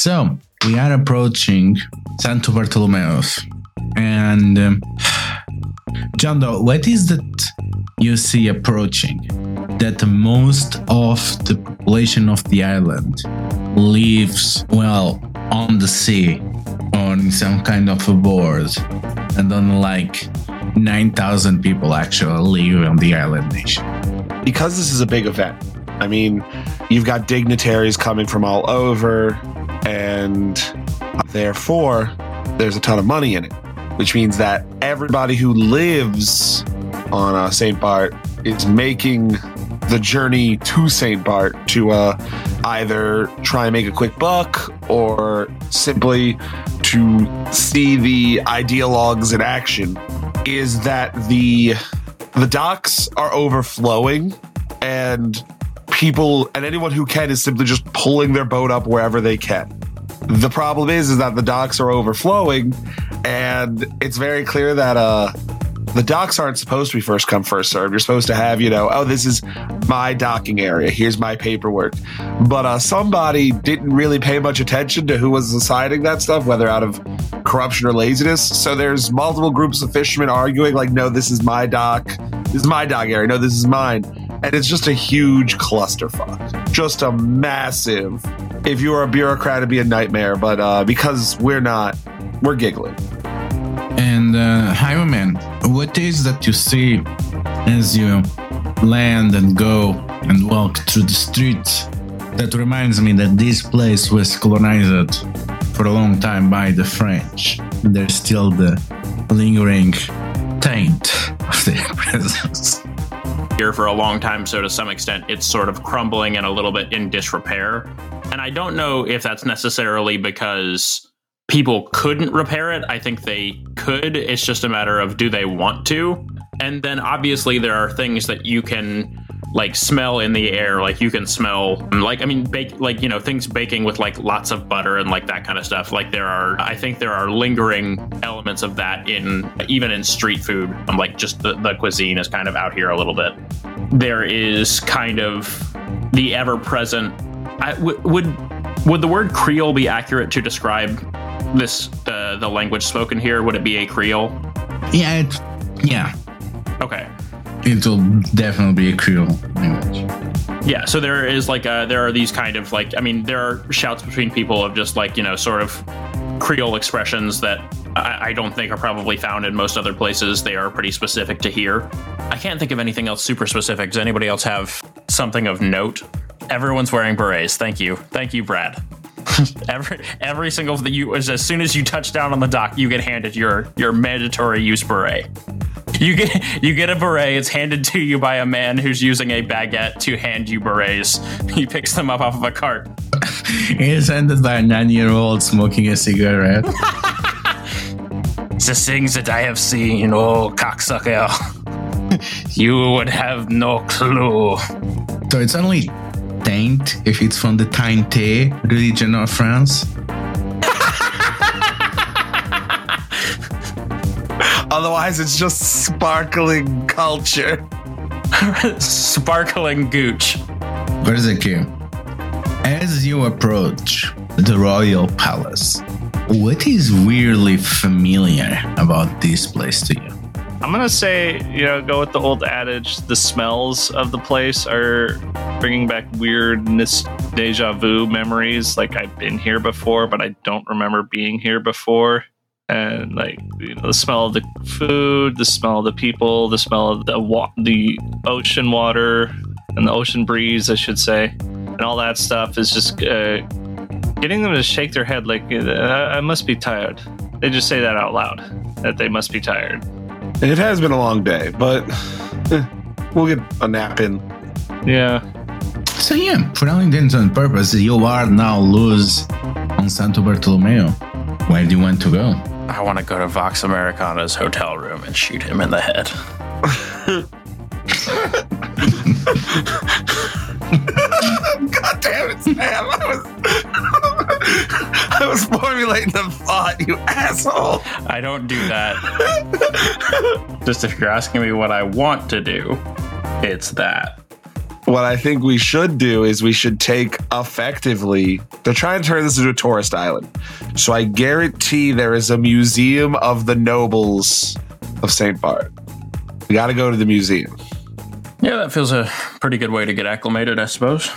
So we are approaching Santo Bartolomeo's. And um, John Doe, what is that you see approaching? That most of the population of the island lives, well, on the sea, on some kind of a board, and on like 9,000 people actually live on the island nation. because this is a big event. I mean, you've got dignitaries coming from all over, and therefore, there's a ton of money in it, which means that everybody who lives on uh, St. Bart is making the journey to St. Bart to uh, either try and make a quick buck or simply to see the ideologues in action. Is that the the docks are overflowing and people and anyone who can is simply just pulling their boat up wherever they can. The problem is is that the docks are overflowing and it's very clear that uh the docks aren't supposed to be first come first served. You're supposed to have, you know, oh, this is my docking area. Here's my paperwork. But uh, somebody didn't really pay much attention to who was assigning that stuff, whether out of corruption or laziness. So there's multiple groups of fishermen arguing, like, no, this is my dock. This is my dock area. No, this is mine. And it's just a huge clusterfuck. Just a massive. If you were a bureaucrat, it'd be a nightmare. But uh, because we're not, we're giggling. And uh, Highwayman, what is that you see as you land and go and walk through the streets? That reminds me that this place was colonized for a long time by the French. There's still the lingering taint of their presence. here for a long time, so to some extent, it's sort of crumbling and a little bit in disrepair. And I don't know if that's necessarily because people couldn't repair it. I think they could. It's just a matter of do they want to? And then obviously there are things that you can like smell in the air like you can smell like i mean bake like you know things baking with like lots of butter and like that kind of stuff like there are i think there are lingering elements of that in even in street food um, like just the, the cuisine is kind of out here a little bit there is kind of the ever-present I, w- would would the word creole be accurate to describe this the the language spoken here would it be a creole Yeah, it, yeah, okay it will definitely be a Creole language. Yeah, so there is like uh there are these kind of like I mean there are shouts between people of just like you know sort of Creole expressions that I, I don't think are probably found in most other places. They are pretty specific to here. I can't think of anything else super specific. Does anybody else have something of note? Everyone's wearing berets. Thank you, thank you, Brad. every every single that you as, as soon as you touch down on the dock, you get handed your your mandatory use beret. You get you get a beret. It's handed to you by a man who's using a baguette to hand you berets. He picks them up off of a cart. It is handed by a nine-year-old smoking a cigarette. The things that I have seen, oh cocksucker, you would have no clue. so it's only taint if it's from the Tainté religion of France. Otherwise, it's just sparkling culture. Sparkling gooch. Berserker, as you approach the royal palace, what is weirdly familiar about this place to you? I'm gonna say, you know, go with the old adage: the smells of the place are bringing back weird nis- deja vu memories. Like I've been here before, but I don't remember being here before. And like you know, the smell of the food, the smell of the people, the smell of the wa- the ocean water and the ocean breeze, I should say, and all that stuff is just uh, getting them to shake their head like I must be tired. They just say that out loud that they must be tired. It has been a long day, but eh, we'll get a nap in. Yeah. So yeah, for all intents and purposes, you are now loose on Santo Bartolomeo. Where do you want to go? I want to go to Vox Americana's hotel room and shoot him in the head. God damn it, Sam! I was, I was formulating the thought, you asshole. I don't do that. Just if you're asking me what I want to do, it's that. What I think we should do is we should take effectively. They're trying to turn this into a tourist island, so I guarantee there is a museum of the nobles of Saint Bart. We got to go to the museum. Yeah, that feels a pretty good way to get acclimated, I suppose.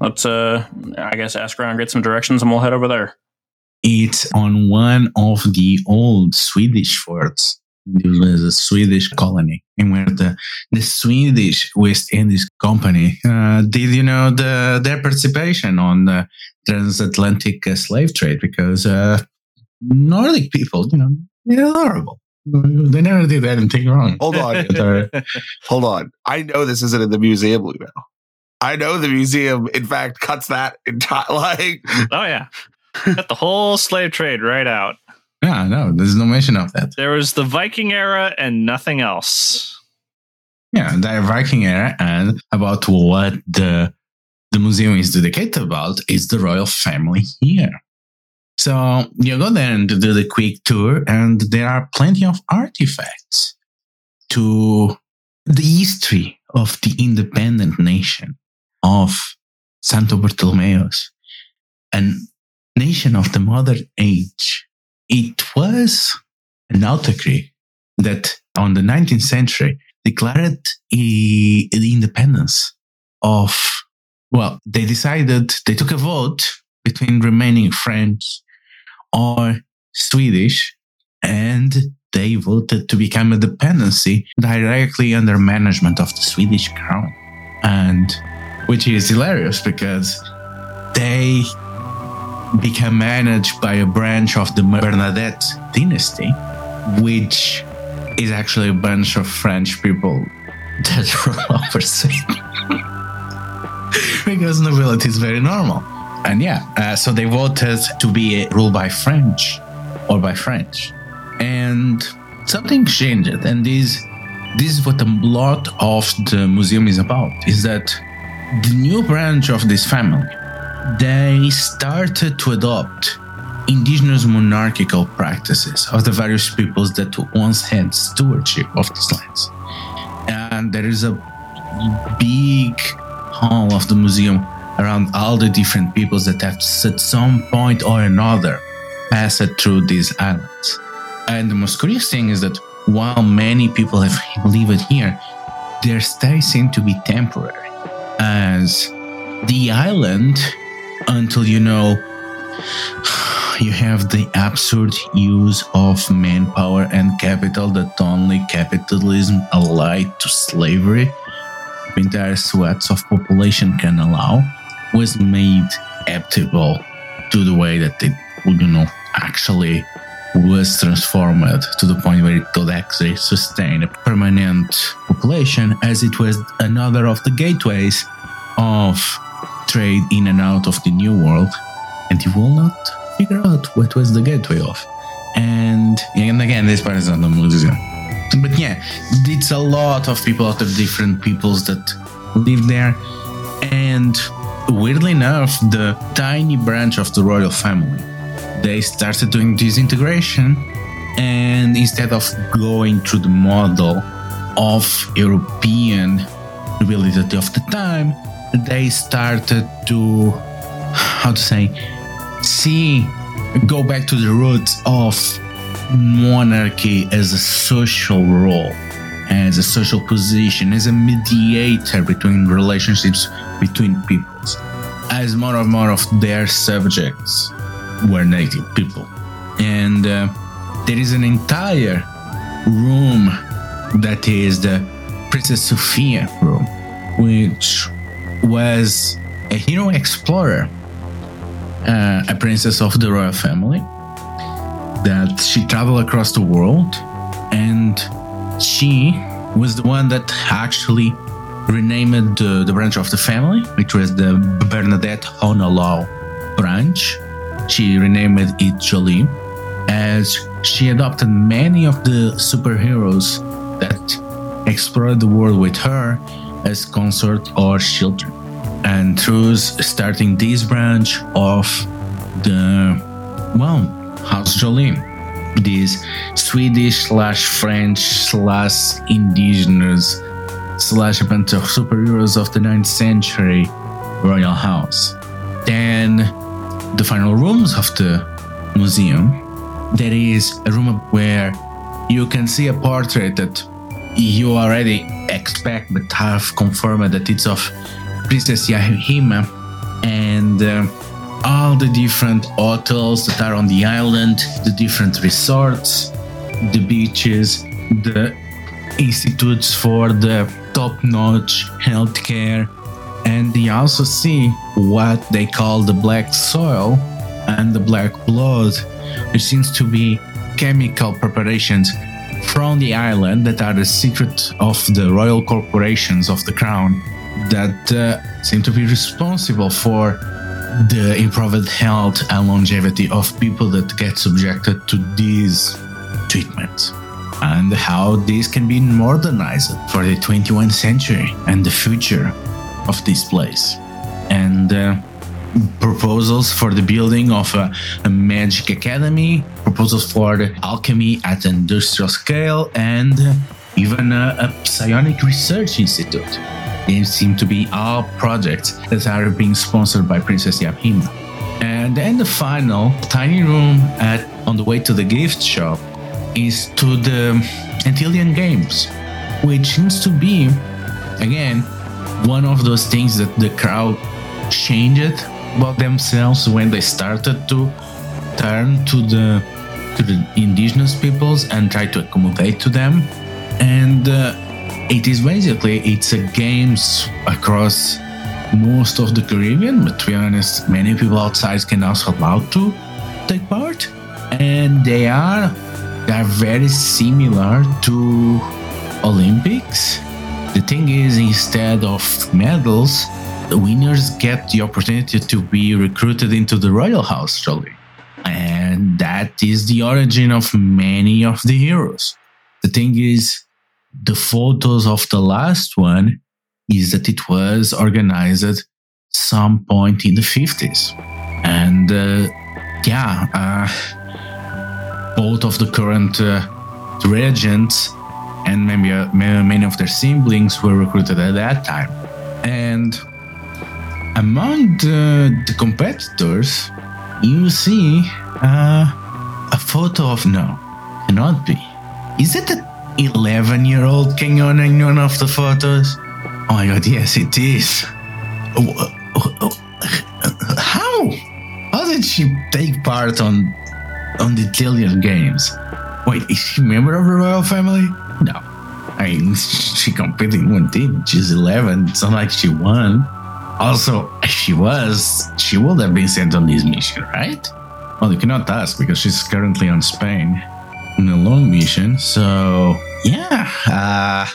Let's, uh, I guess, ask around, get some directions, and we'll head over there. It's on one of the old Swedish forts. It was a Swedish colony, and where the the Swedish West Indies Company uh, did, you know, the their participation on the transatlantic uh, slave trade because uh, Nordic people, you know, they're horrible. They never did anything wrong. Hold on. Hold on. I know this isn't in the museum, Luno. I know the museum, in fact, cuts that entire like. Oh yeah, Cut the whole slave trade right out. Yeah, no, there's no mention of that. There was the Viking era and nothing else. Yeah, the Viking era and about what the the museum is dedicated about is the royal family here. So you go there and do the quick tour, and there are plenty of artifacts to the history of the independent nation of Santo Bartolomeos, a nation of the modern age. It was an autocracy that on the 19th century declared the independence of, well, they decided, they took a vote between remaining French or Swedish, and they voted to become a dependency directly under management of the Swedish crown. And which is hilarious because they become managed by a branch of the Bernadotte dynasty, which is actually a bunch of French people that rule over Sweden. because nobility is very normal. And yeah, uh, so they voted to be ruled by French or by French. And something changed. And this, this is what a lot of the museum is about, is that the new branch of this family, they started to adopt indigenous monarchical practices of the various peoples that once had stewardship of these lands. And there is a big hall of the museum around all the different peoples that have at some point or another passed through these islands. And the most curious thing is that while many people have lived here, their stay seemed to be temporary, as the island, until you know you have the absurd use of manpower and capital that only capitalism allied to slavery, the entire swaths of population can allow, was made adaptable to the way that it you know, actually was transformed to the point where it could actually sustain a permanent population, as it was another of the gateways of trade in and out of the New World, and you will not figure out what was the gateway of. And, and again, this part is not the museum. But yeah, it's a lot of people, lot of different peoples that live there. And weirdly enough, the tiny branch of the royal family, they started doing this integration. And instead of going through the model of European nobility of the time, they started to, how to say, see, go back to the roots of monarchy as a social role, as a social position, as a mediator between relationships between peoples, as more and more of their subjects were native people. And uh, there is an entire room that is the Princess Sophia room, which was a hero explorer, uh, a princess of the royal family, that she traveled across the world and she was the one that actually renamed the, the branch of the family, which was the Bernadotte Honolau branch. She renamed it Jolie as she adopted many of the superheroes that explored the world with her as consort or children. And through starting this branch of the, well, House Jolie, this Swedish slash French slash indigenous slash a bunch of superheroes of the 9th century royal house. Then the final rooms of the museum. There is a room where you can see a portrait that you already expect but have confirmed that it's of Princess Yahima and uh, all the different hotels that are on the island, the different resorts, the beaches, the institutes for the top notch healthcare. And you also see what they call the black soil and the black blood, which seems to be chemical preparations from the island that are the secret of the royal corporations of the crown that uh, seem to be responsible for the improved health and longevity of people that get subjected to these treatments and how these can be modernized for the 21st century and the future of this place. And uh, proposals for the building of a, a, magic academy proposals for alchemy at industrial scale and even a, a psionic research institute they seem to be all projects that are being sponsored by Princess Yahima. And then the final tiny room at on the way to the gift shop is to the Antillean Games, which seems to be again one of those things that the crowd changed about themselves when they started to turn to the to the indigenous peoples and try to accommodate to them and uh, it is basically it's a games across most of the Caribbean, but to be honest, many people outside can also allow to take part, and they are they are very similar to Olympics. The thing is, instead of medals, the winners get the opportunity to be recruited into the royal house, truly. And that is the origin of many of the heroes. The thing is, the photos of the last one is that it was organized some point in the 50s and uh, yeah uh, both of the current uh, regents and maybe uh, many of their siblings were recruited at that time and among the, the competitors you see uh, a photo of no cannot be is it a 11 year old Quinona in one of the photos? Oh my god, yes, it is. How? How did she take part on on the Tillian games? Wait, is she a member of the royal family? No. I mean, she competed in one team. She's 11. It's not like she won. Also, if she was, she would have been sent on this mission, right? Well, you cannot ask because she's currently on Spain in a long mission. So yeah. Uh,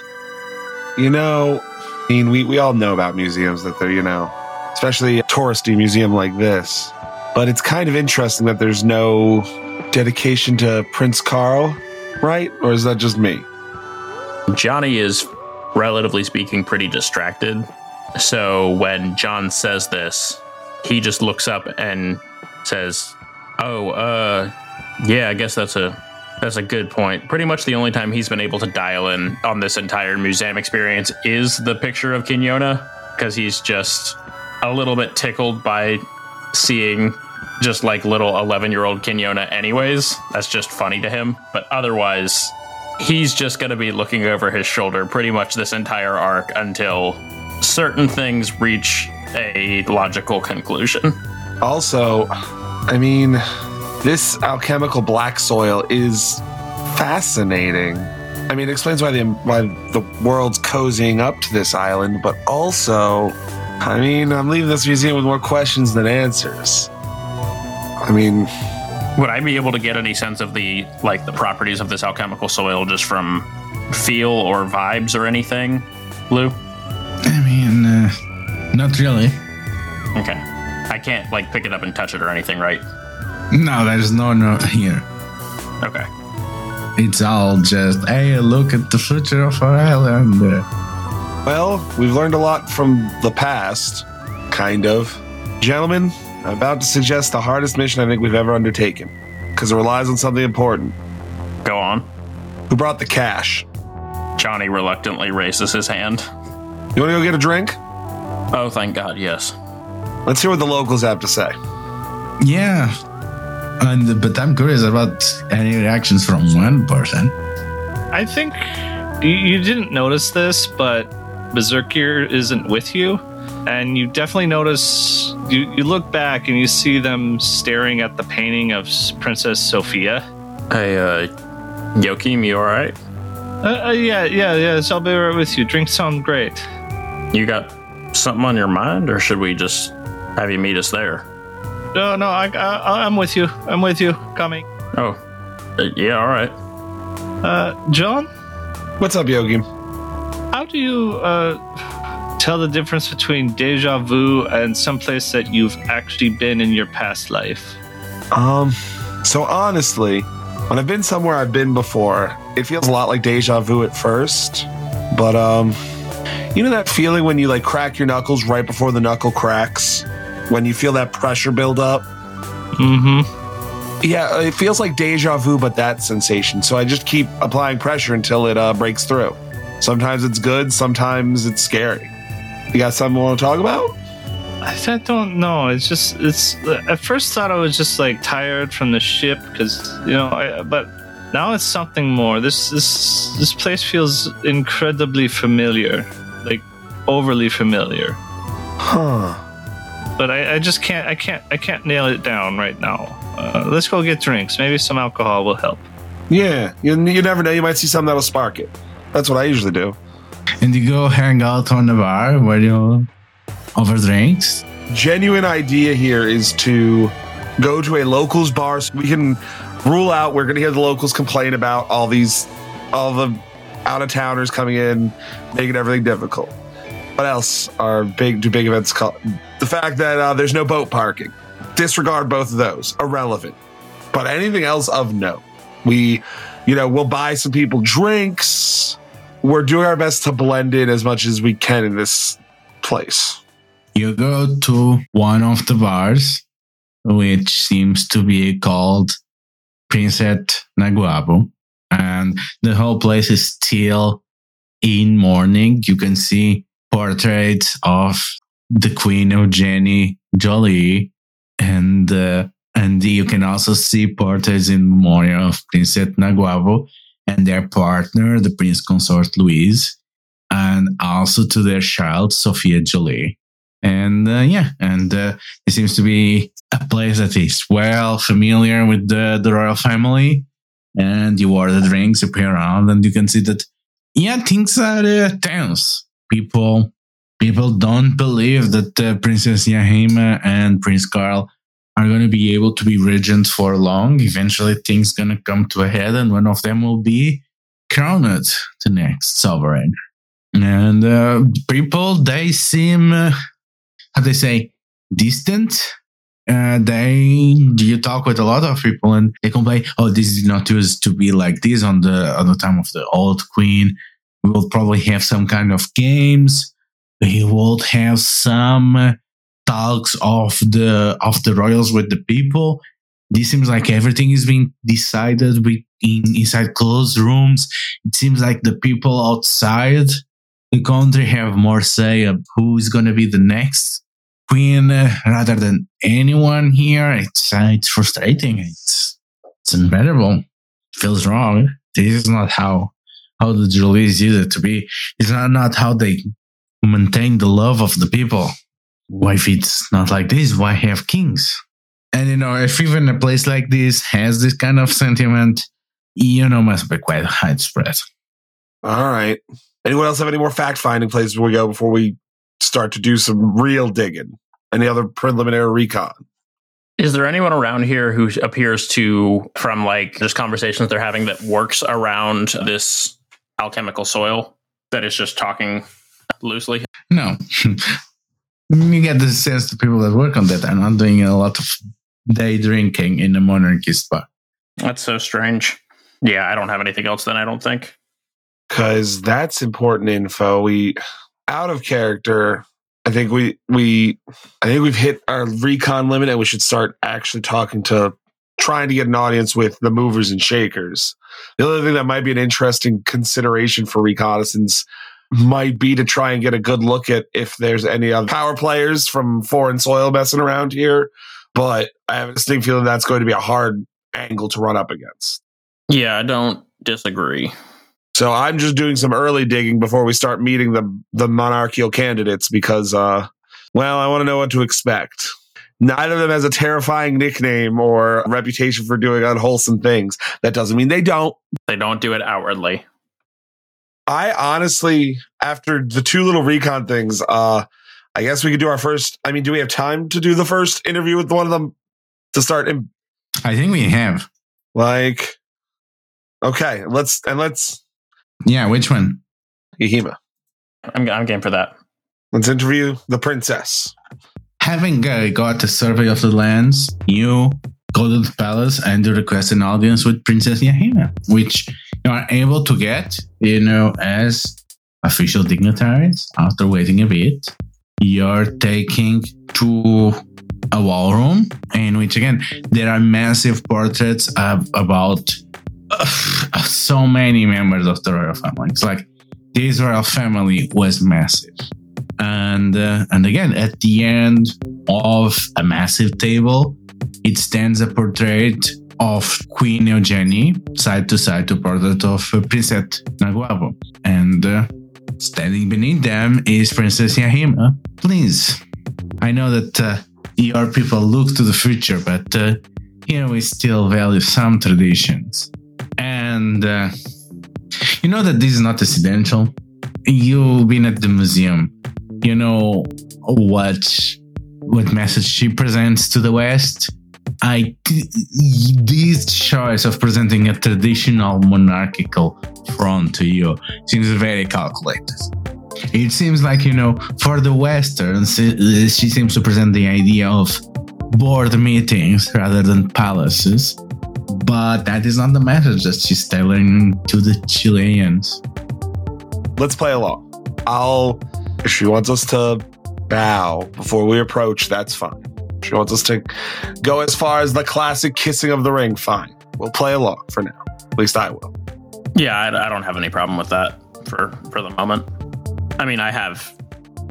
you know, I mean, we, we all know about museums that they're, you know, especially a touristy museum like this. But it's kind of interesting that there's no dedication to Prince Carl, right? Or is that just me? Johnny is, relatively speaking, pretty distracted. So when John says this, he just looks up and says, Oh, uh, yeah, I guess that's a that's a good point. Pretty much the only time he's been able to dial in on this entire museum experience is the picture of Quinona, because he's just a little bit tickled by seeing just like little 11 year old Quinona, anyways. That's just funny to him. But otherwise, he's just going to be looking over his shoulder pretty much this entire arc until certain things reach a logical conclusion. Also, I mean, this alchemical black soil is fascinating. I mean, it explains why the why the world's cozying up to this island, but also, I mean, I'm leaving this museum with more questions than answers. I mean, would I be able to get any sense of the like the properties of this alchemical soil just from feel or vibes or anything, Lou? I mean, not really. Okay, I can't like pick it up and touch it or anything, right? No, there's no no here. Okay. It's all just, hey, look at the future of our island. Well, we've learned a lot from the past, kind of. Gentlemen, I'm about to suggest the hardest mission I think we've ever undertaken, because it relies on something important. Go on. Who brought the cash? Johnny reluctantly raises his hand. You want to go get a drink? Oh, thank God, yes. Let's hear what the locals have to say. Yeah. And but I'm curious about any reactions from one person. I think you, you didn't notice this, but Berserkir isn't with you. And you definitely notice, you, you look back and you see them staring at the painting of Princess Sophia. Hey, uh, Joachim, you alright? Uh, uh, yeah, yeah, yeah. So I'll be right with you. Drinks sound great. You got something on your mind, or should we just have you meet us there? No, no, I, I, I'm with you. I'm with you. Coming. Oh, uh, yeah, alright. Uh, John, What's up, Yogi? how do you uh, tell the difference between deja vu and someplace that you've actually been in your past life? Um, so honestly, when I've been somewhere I've been before, it feels a lot like deja vu at first. But um, you know that feeling when you like crack your knuckles right before the knuckle cracks, when you feel that pressure build up. Mm-hmm. Yeah, it feels like deja vu, but that sensation. So I just keep applying pressure until it uh, breaks through. Sometimes it's good, sometimes it's scary. You got something you want to talk about? I, I don't know. It's just it's. At first, thought I was just like tired from the ship because you know. I, but now it's something more. This this this place feels incredibly familiar, overly familiar. Huh. But I, I just can't. I can't. I can't nail it down right now. Uh, let's go get drinks. Maybe some alcohol will help. Yeah, you, you never know. You might see something that'll spark it. That's what I usually do. And you go hang out on the bar where you over drinks. genuine idea here is to go to a locals bar so we can rule out we're going to hear the locals complain about all these all the out of towners coming in making everything difficult what else are big do big events call the fact that uh, there's no boat parking. Disregard both of those. Irrelevant. But anything else of note? We you know we'll buy some people drinks. We're doing our best to blend in as much as we can in this place. You go to one of the bars, which seems to be called Princess Naguabo. And the whole place is still in mourning. You can see portraits of the Queen Eugenie Jolie. And, uh, and you can also see portraits in memorial of Princess Naguabo and their partner, the Prince Consort Louise, and also to their child, Sophia Jolie. And uh, yeah and uh, it seems to be a place that is well familiar with the, the royal family. And you order drinks you pay around and you can see that yeah things are uh, tense people people don't believe that uh, princess Yahima and prince carl are going to be able to be regents for long. Eventually things going to come to a head and one of them will be crowned the next sovereign. And uh, people they seem uh, how they say distant. Uh, they you talk with a lot of people and they complain oh this is not used to be like this on the on the time of the old queen we will probably have some kind of games we will have some talks of the of the royals with the people this seems like everything is being decided in, inside closed rooms it seems like the people outside the country have more say of who is going to be the next queen uh, rather than anyone here. It's uh, it's frustrating. It's it's unbearable. feels wrong. This is not how how the Jolies used it to be. It's not not how they maintain the love of the people. Why if it's not like this? Why have kings? And you know, if even a place like this has this kind of sentiment, you know, must be quite widespread. All right. Anyone else have any more fact finding places we go before we start to do some real digging? Any other preliminary recon? Is there anyone around here who appears to, from like just conversations they're having, that works around this alchemical soil that is just talking loosely? No. you get the sense the people that work on that are not doing a lot of day drinking in the monarchist bar. That's so strange. Yeah, I don't have anything else then, I don't think. Because that's important info. We out of character. I think we we I think we've hit our recon limit and we should start actually talking to trying to get an audience with the movers and shakers. The other thing that might be an interesting consideration for reconnaissance might be to try and get a good look at if there's any other power players from foreign soil messing around here. But I have a distinct feeling that's going to be a hard angle to run up against. Yeah, I don't disagree. So I'm just doing some early digging before we start meeting the the monarchical candidates because uh well, I want to know what to expect. Neither of them has a terrifying nickname or reputation for doing unwholesome things. That doesn't mean they don't. They don't do it outwardly. I honestly, after the two little recon things, uh, I guess we could do our first. I mean, do we have time to do the first interview with one of them to start? In, I think we have. like, okay, let's and let's Yeah, which one? Yahima. I'm, I'm game for that. Let's interview the princess. Having uh, got a survey of the lands, you go to the palace and you request an audience with Princess Yahima, which you are able to get, you know, as official dignitaries after waiting a bit. You're taking to a wall room in which, again, there are massive portraits of about uh, so many members of the royal family. It's like this royal family was massive and uh, and again at the end of a massive table it stands a portrait of queen eugenie side to side to portrait of uh, princess naguabo. And uh, standing beneath them is princess yahima. Please i know that uh, your people look to the future but uh, here we still value some traditions. And uh, you know that this is not residential you've been at the museum you know what what message she presents to the west i this choice of presenting a traditional monarchical front to you seems very calculated it seems like you know for the westerns she seems to present the idea of board meetings rather than palaces but that is not the message that she's tailoring to the chileans Let's play along. I'll. If she wants us to bow before we approach, that's fine. If she wants us to go as far as the classic kissing of the ring, fine. We'll play along for now. At least I will. Yeah, I, I don't have any problem with that for for the moment. I mean, I have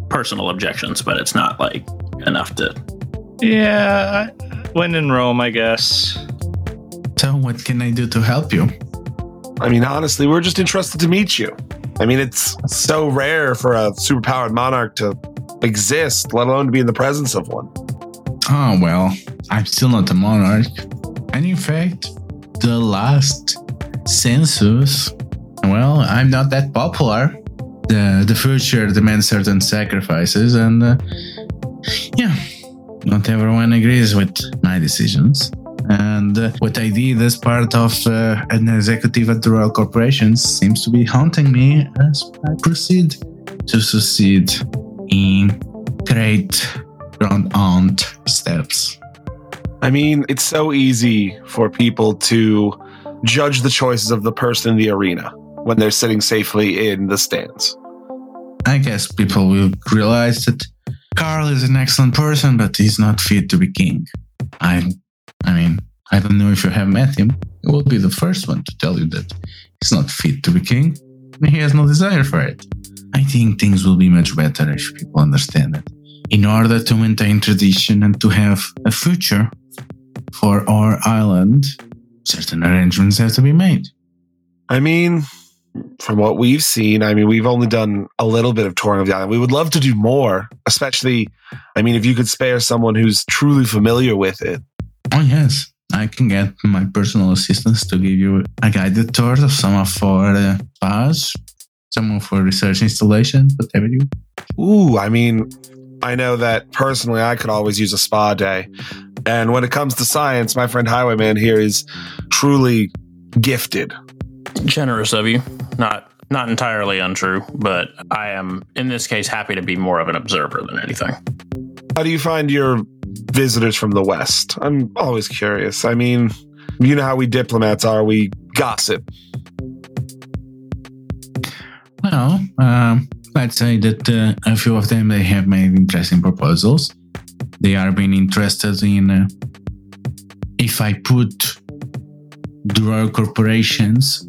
personal objections, but it's not like enough to. Yeah, I- when in Rome, I guess. so what can i do to help you I mean, honestly, we're just interested to meet you. I mean, it's so rare for a superpowered monarch to exist, let alone to be in the presence of one. Oh, well, I'm still not a monarch. And in fact, the last census, well, I'm not that popular. The, the future demands certain sacrifices, and uh, yeah, not everyone agrees with my decisions. And uh, what I did as part of uh, an executive at the Royal Corporation seems to be haunting me as I proceed to succeed in great grand aunt steps. I mean, it's so easy for people to judge the choices of the person in the arena when they're sitting safely in the stands. I guess people will realize that Carl is an excellent person, but he's not fit to be king. I, I mean, I don't know if you have met him. He will be the first one to tell you that he's not fit to be king, and he has no desire for it. I think things will be much better if people understand that. In order to maintain tradition and to have a future for our island, certain arrangements have to be made. I mean, from what we've seen, I mean, we've only done a little bit of touring of the island. We would love to do more, especially, I mean, if you could spare someone who's truly familiar with it. Oh, yes. I can get my personal assistants to give you a guided tour of some of our uh, spas, some of our research installations, whatever you. Ooh, I mean, I know that personally I could always use a spa day. And when it comes to science, my friend Highwayman here is truly gifted. Generous of you. Not not entirely untrue, but I am in this case happy to be more of an observer than anything. How do you find your visitors from the West? I'm always curious. I mean, you know how we diplomats are, we gossip. Well, um, let's say that uh, a few of them they have made interesting proposals. They are being interested in uh, if I put royal corporations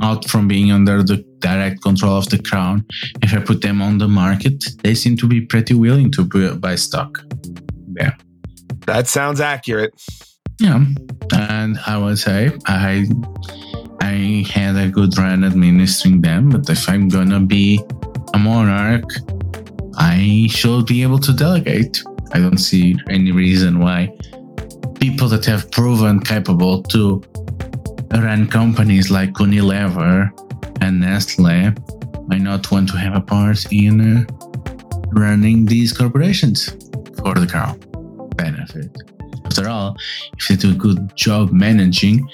out from being under the direct control of the crown, if I put them on the market, they seem to be pretty willing to buy stock. Yeah. That sounds accurate. Yeah, and I would say I I had a good run administering them, but if I'm gonna be a monarch, I should be able to delegate. I don't see any reason why people that have proven capable to run companies like Unilever and Nestle might not want to have a part in uh, running these corporations for the crown benefit. After all, if they do a good job managing,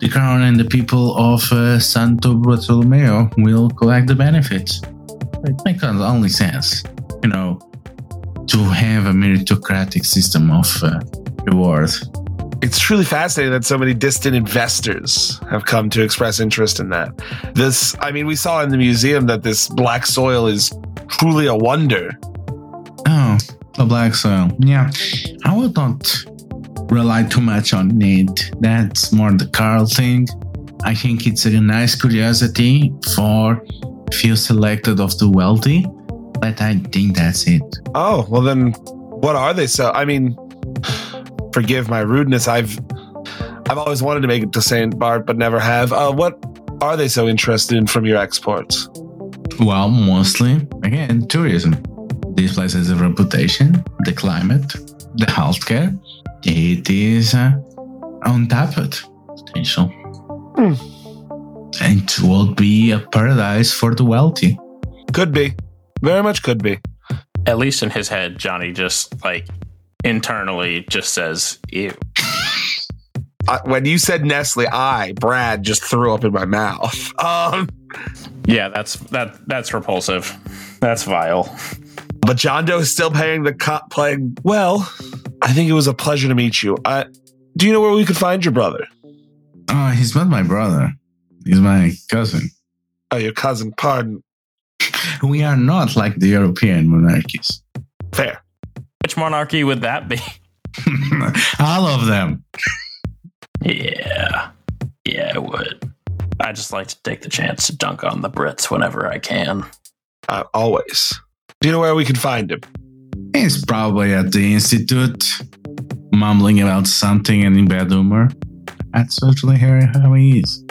the crown and the people of uh, Santo Bartolomeo will collect the benefits. It makes only sense, you know, to have a meritocratic system of uh. It's truly fascinating that so many distant investors have come to express interest in that. This, I mean, we saw in the museum that this black soil is truly a wonder. Oh, the black soil. Yeah, I would not rely too much on it. That's more the Carl thing. I think it's a nice curiosity for few selected of the wealthy, but I think that's it. Oh, well then what are they so I mean forgive my rudeness. I've I've always wanted to make it to St. Bart but never have. Uh what are they so interested in from your exports? Well, mostly, again, tourism. This place has a reputation, the climate, the healthcare. It is uh, untapped potential. Hmm. It will be a paradise for the wealthy. Could be. Very much could be. At least in his head, Johnny just like internally just says, "Ew." Uh, when you said Nestle, I, Brad, just threw up in my mouth. Um, Yeah, that's that that's repulsive. That's vile. But John Doe is still paying the cut. Playing well. I think it was a pleasure to meet you. Uh, do you know where we could find your brother? Oh, he's not my brother. He's my cousin. Oh, your cousin. Pardon. We are not like the European monarchies. Fair. Which monarchy would that be? All of them. Yeah. Yeah, it would. I just like to take the chance to dunk on the Brits whenever I can. Uh, always. Do you know where we can find him? He's probably at the institute, mumbling about something and in bad humor. That's usually how how he is.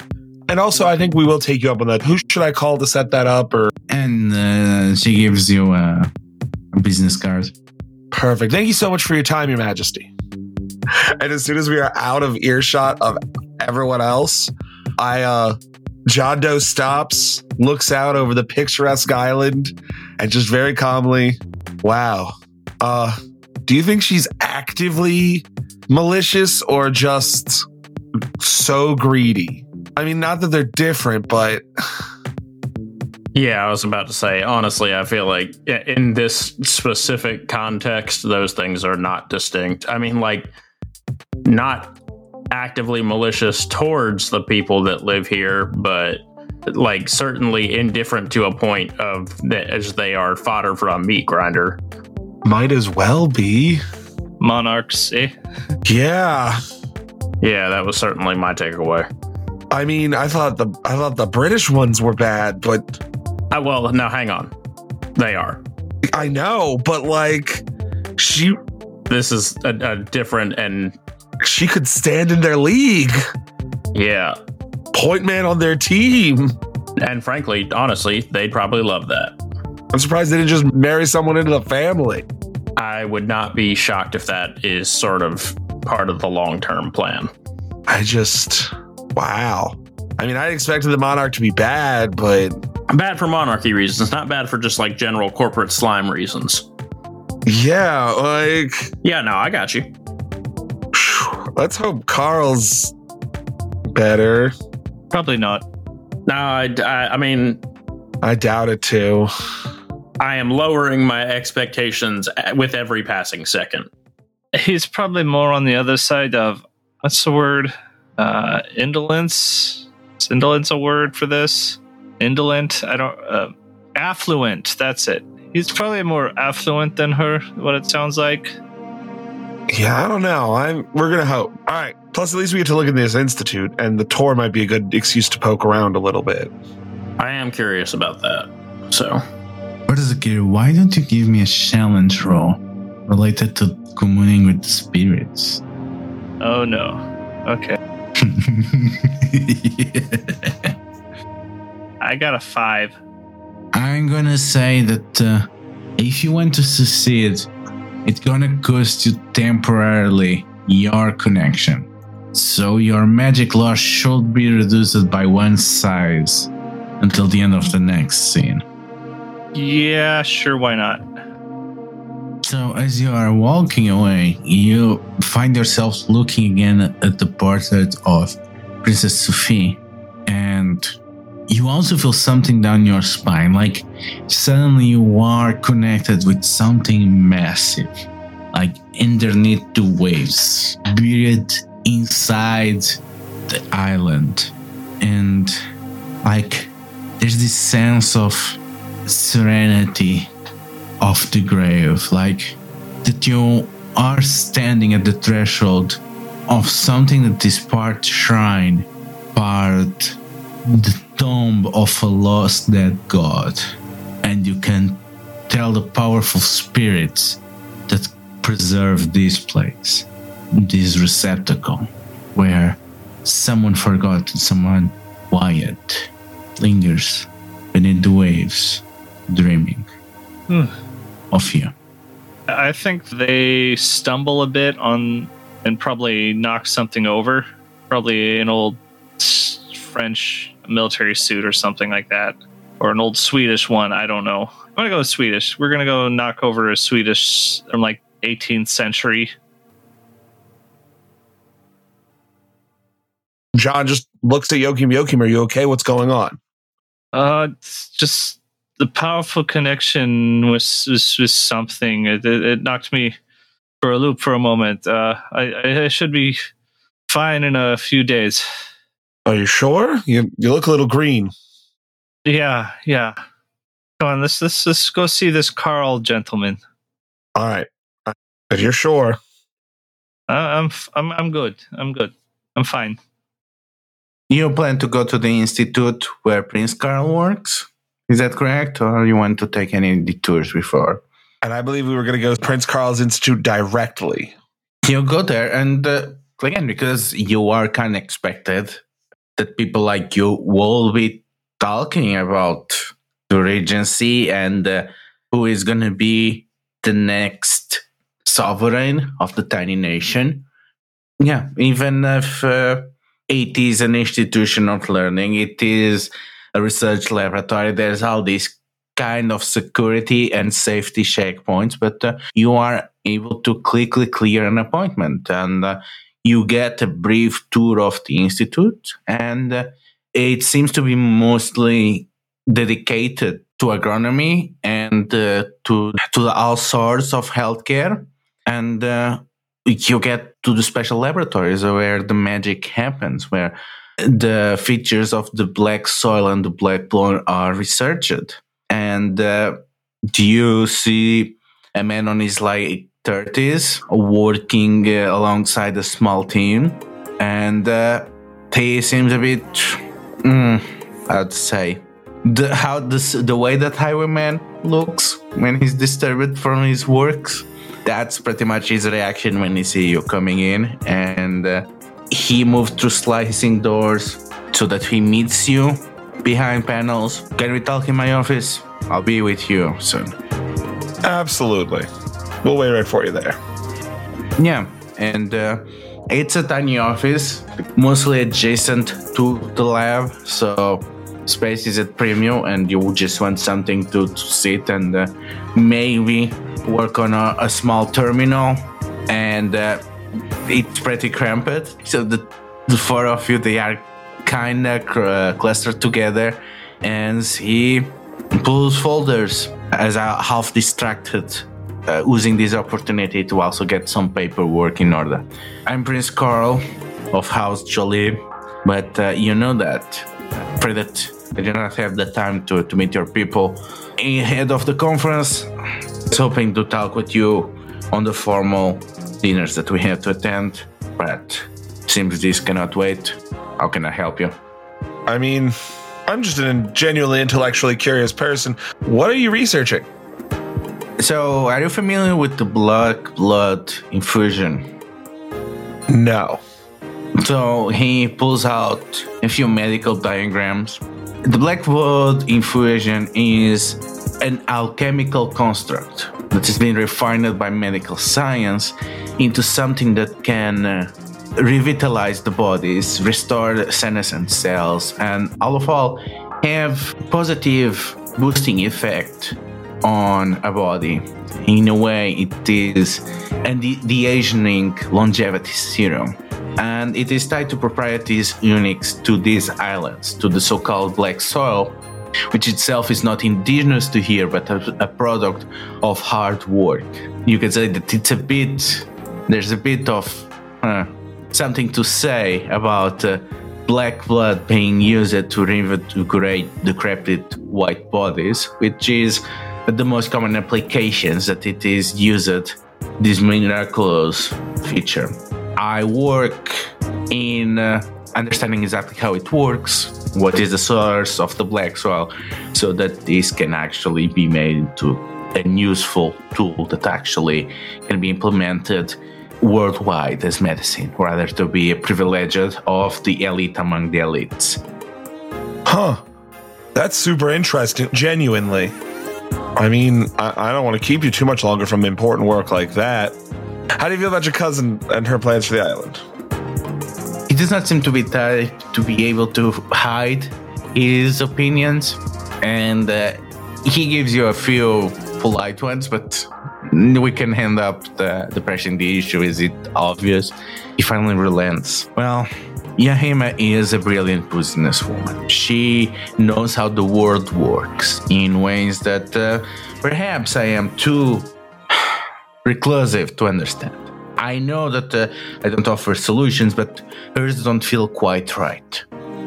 And also, I think we will take you up on that. Who should I call to set that up? Or And uh, she gives you uh, a business card. perfect. Thank you so much for your time, Your Majesty. And as soon as we are out of earshot of everyone else, I uh John Doe stops, looks out over the picturesque island, and just very calmly, wow. Uh do you think she's actively malicious or just so greedy? I mean, not that they're different, but Yeah, I was about to say, honestly, I feel like in this specific context, those things are not distinct. I mean, like, not actively malicious towards the people that live here, but like certainly indifferent to a point of that as they are fodder for a meat grinder. might as well be. Monarchs, eh? Yeah. Yeah, that was certainly my takeaway. I mean, I thought the I thought the British ones were bad, but Uh, well, now hang on. They are. I know, but like she This is a, a different and she could stand in their league. yeah. Point man on their team. And frankly, honestly, they'd probably love that. I'm surprised they didn't just marry someone into the family. I would not be shocked if that is sort of part of the long term plan. I just wow. I mean, I expected the monarch to be bad, but Bad for monarchy reasons, not bad for just like general corporate slime reasons. yeah, like Yeah, no, I got you. let's hope Carl's better. Probably not. No, I, I, I mean, I doubt it too. I am lowering my expectations with every passing second. He's probably more on the other side of what's the word? Uh, indolence. Is indolence a word for this? Indolent. I don't. Uh, affluent. That's it. He's probably more affluent than her. What it sounds like. Yeah, I don't know. I'm. We're gonna hope. All right. Plus, at least we get to look at this institute, and the tour might be a good excuse to poke around a little bit. I am curious about that. So, What is it, Gary? Why don't you give me a challenge roll related to communing with spirits? Oh no. Okay. I got a five. I'm gonna say that uh, if you want to succeed, it's gonna cost you temporarily your connection. So your magic loss should be reduced by one size until the end of the next scene. Yeah, sure, why not? So as you are walking away, you find yourself looking again at the portrait of Princess Sophie, and you also feel something down your spine, like suddenly you are connected with something massive, like underneath the waves, buried inside the island, and like there's this sense of serenity of the grave, like that you are standing at the threshold of something that is part shrine, part the tomb of a lost dead god, and you can tell the powerful spirits that preserve this place, this receptacle, where someone forgotten, someone quiet, lingers beneath the waves, dreaming Hmm. of you. I think they stumble a bit on and probably knock something over. Probably an old French military suit or something like that. Or an old Swedish one. I don't know. I'm going to go with Swedish. We're going to go knock over a Swedish from like 18th century. John just looks at Joachim. Joachim, are you okay? What's going on? Uh, it's just the powerful connection was was, was something. It, it, it knocked me for a loop for a moment. Uh, I, I I should be fine in a few days. Are you sure? You you look a little green. Yeah, yeah. Come on, let's let's let's go see this Carl gentleman. All right. If you're sure. Uh, I'm I'm I'm good. I'm good. I'm fine. You plan to go to the institute where Prince Carl works? Is that correct? Or you want to take any detours before? And I believe we were going to go to Prince Carl's Institute directly. You go there, and uh, again, because you are kind of expected that people like you will be talking about the Regency and uh, who is going to be the next sovereign of the tiny nation. Yeah, even if uh, it is an institution of learning, it is a research laboratory, there's all these kind of security and safety checkpoints, but uh, you are able to quickly clear an appointment and uh, you get a brief tour of the institute and uh, it seems to be mostly dedicated to agronomy and uh, to to all sorts of healthcare. And uh, you get to the special laboratories where the magic happens where the features of the black soil and the black blood are researched. And uh, do you see a man on his like 30s working uh, alongside a small team? And uh, he seems a bit mm, i'd say the how this the way that highwayman looks when he's disturbed from his works that's pretty much his reaction when he see you coming in and uh, he moved through slicing doors so that he meets you behind panels can we talk in my office i'll be with you soon Absolutely. We'll wait right for you there. Yeah, and uh, it's a tiny office, mostly adjacent to the lab, so space is at premium, and you just want something to, to sit and uh, maybe work on a, a small terminal, and uh, it's pretty cramped. So the the four of you they are kind of uh, clustered together, and he pulls folders as a half distracted uh, using this opportunity to also get some paperwork in order. I'm Prince Carl of House Jolie, but uh, you know that for that I did not have the time to, to meet your people ahead of the conference. I was hoping to talk with you on the formal dinners that we have to attend, but seems this cannot wait. How can I help you? I mean, I'm just a genuinely intellectually curious person. What are you researching? So, are you familiar with the black blood infusion? No. So, he pulls out a few medical diagrams. The black infusion is an alchemical construct that has been refined by medical science into something that can uh, revitalize the bodies, restore senescent cells, and all of all have positive boosting effect on a body. In a way, it is and the, the aging longevity serum. And it is tied to properties unique to these islands, to the so called black soil, which itself is not indigenous to here, but a, a product of hard work. You can say that it's a bit, there's a bit of uh, something to say about uh, black blood being used to reinvigorate decrepit white bodies, which is the most common applications that it is used this miraculous feature. I work in uh, understanding exactly how it works, what is the source of the black soil, so that this can actually be made into a useful tool that actually can be implemented worldwide as medicine, rather to be a privilege of the elite among the elites. Huh. That's super interesting, genuinely. I mean, I, I don't want to keep you too much longer from important work like that. How do you feel about your cousin and her plans for the island? He does not seem to be type to be able to hide his opinions, and uh, he gives you a few polite ones, but we can hand up the, the pressing the issue. Is it obvious? He finally relents. Well, Yahima is a brilliant businesswoman. She knows how the world works in ways that uh, perhaps I am too reclusive to understand. I know that uh, I don't offer solutions, but hers don't feel quite right.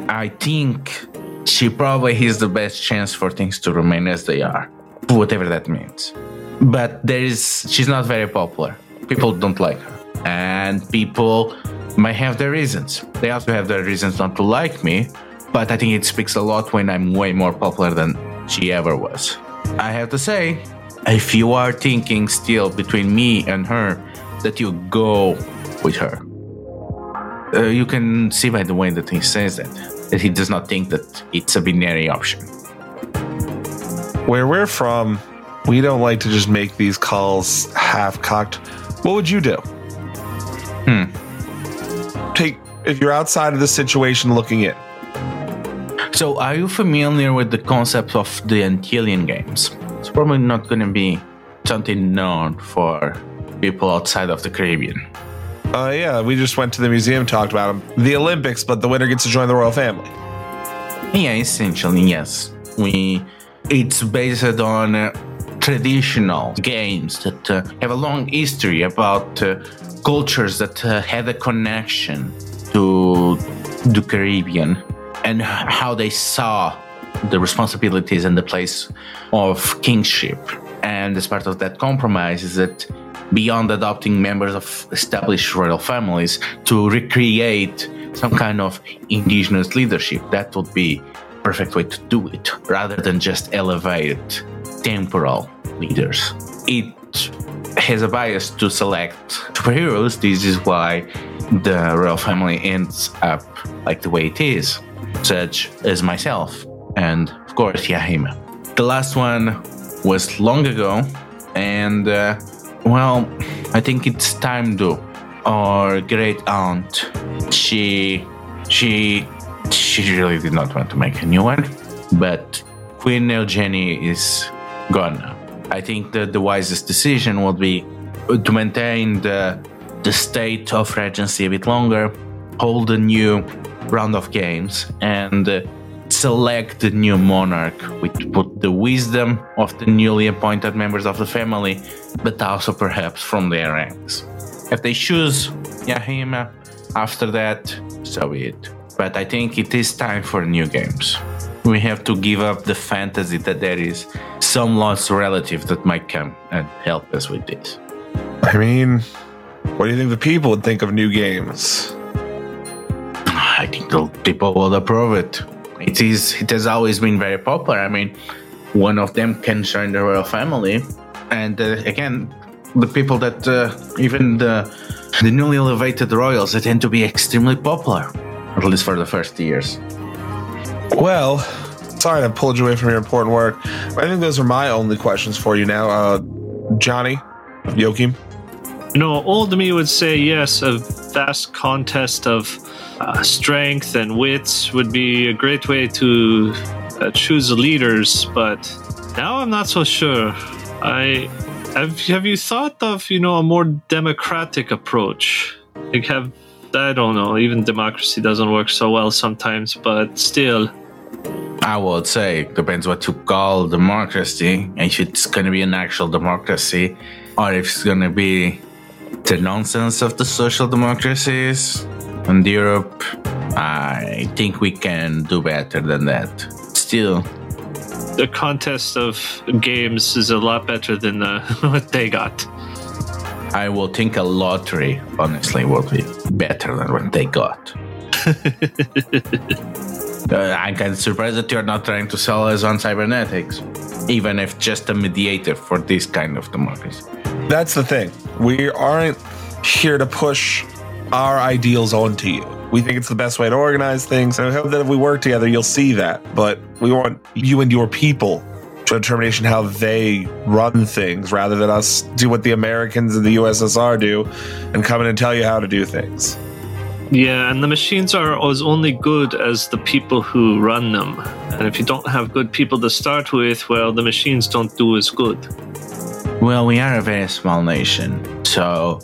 I think she probably has the best chance for things to remain as they are, whatever that means. But there is, she's not very popular. People don't like her, and people might have their reasons. They also have their reasons not to like me, but I think it speaks a lot when I'm way more popular than she ever was. I have to say, if you are thinking still between me and her, that you go with her. Uh, you can see by the way that he says that, that he does not think that it's a binary option. Where we're from, we don't like to just make these calls half cocked. What would you do? Hmm. Take if you're outside of the situation looking in. So, are you familiar with the concept of the Antillean games? It's probably not going to be something known for people outside of the Caribbean. Uh, yeah, we just went to the museum, talked about them. The Olympics, but the winner gets to join the royal family. Yeah, essentially, yes. We it's based on uh, traditional games that uh, have a long history about uh, cultures that uh, had a connection to the Caribbean and how they saw the responsibilities and the place of kingship. And as part of that compromise is that beyond adopting members of established royal families to recreate some kind of indigenous leadership, that would be perfect way to do it rather than just elevate temporal leaders. It has a bias to select superheroes. This is why the royal family ends up like the way it is, such as myself and, of course, Yahima. The last one was long ago, and uh, well, I think it's time to. Our great aunt, she, she, she really did not want to make a new one, but Queen Eugenie is gone now. I think that the wisest decision would be to maintain the the state of regency a bit longer, hold a new round of games, and uh, select the new monarch with put the wisdom of the newly appointed members of the family, but also perhaps from their ranks. If they choose Yahima, after that, so be it. But I think it is time for new games. We have to give up the fantasy that there is some lost relative that might come and help us with this. I mean, What do you think the people would think of new games? I think the people will approve it. It is. It has always been very popular. I mean, one of them can join the royal family, and uh, again, the people that uh, even the the newly elevated royals they tend to be extremely popular, at least for the first years. Well, sorry I pulled you away from your important work. I think those are my only questions for you now. Uh, Johnny, Joachim. No, old me would say yes. A vast contest of uh, strength and wits would be a great way to uh, choose leaders, but now I'm not so sure. I have have you thought of you know a more democratic approach? Like have I don't know. Even democracy doesn't work so well sometimes, but still. I would say depends what you call democracy. And if it's going to be an actual democracy, or if it's going to be the nonsense of the social democracies in Europe, I think we can do better than that. Still, the contest of games is a lot better than uh, what they got. I will think a lottery, honestly, will be better than what they got. uh, I'm kind of surprised that you're not trying to sell us on cybernetics, even if just a mediator for this kind of democracy. That's the thing. We aren't here to push our ideals onto you. We think it's the best way to organize things, and I hope that if we work together, you'll see that. But we want you and your people to determination how they run things rather than us do what the Americans and the USSR do and come in and tell you how to do things. Yeah, and the machines are as only good as the people who run them. And if you don't have good people to start with, well, the machines don't do as good. Well, we are a very small nation, so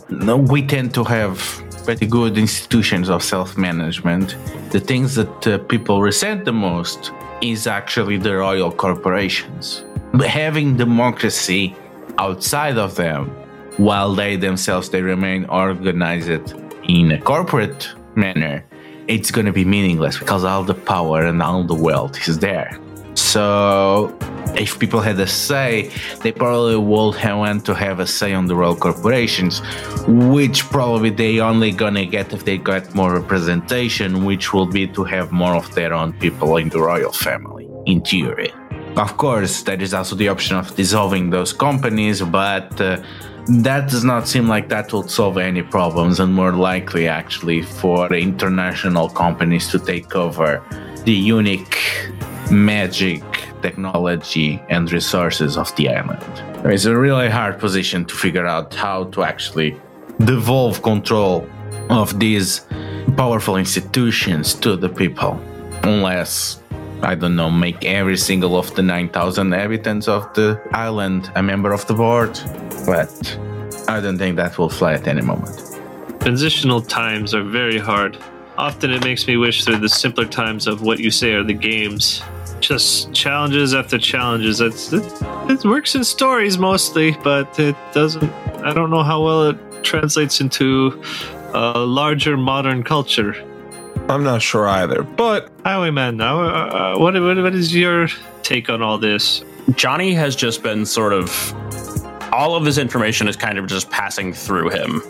we tend to have pretty good institutions of self management. The things that uh, people resent the most is actually the royal corporations. But Having democracy outside of them, while they themselves they remain organized in a corporate manner, it's going to be meaningless because all the power and all the wealth is there. So if people had a say, they probably would have want to have a say on the royal corporations, which probably they only gonna get if they got more representation, which will be to have more of their own people in the royal family, in theory. Of course, there is also the option of dissolving those companies, but uh, that does not seem like that will solve any problems, and more likely, actually, for international companies to take over the unique magic technology and resources of the island. It's a really hard position to figure out how to actually devolve control of these powerful institutions to the people, unless I don't know, make every single of the 9,000 inhabitants of the island a member of the board. But I don't think that will fly at any moment. Transitional times are very hard. Often it makes me wish they're the simpler times of what you say are the games just challenges after challenges. It's, it, it works in stories mostly, but it doesn't. I don't know how well it translates into a larger modern culture. I'm not sure either, but Highwayman. Now, uh, uh, what, what what is your take on all this? Johnny has just been sort of all of this information is kind of just passing through him.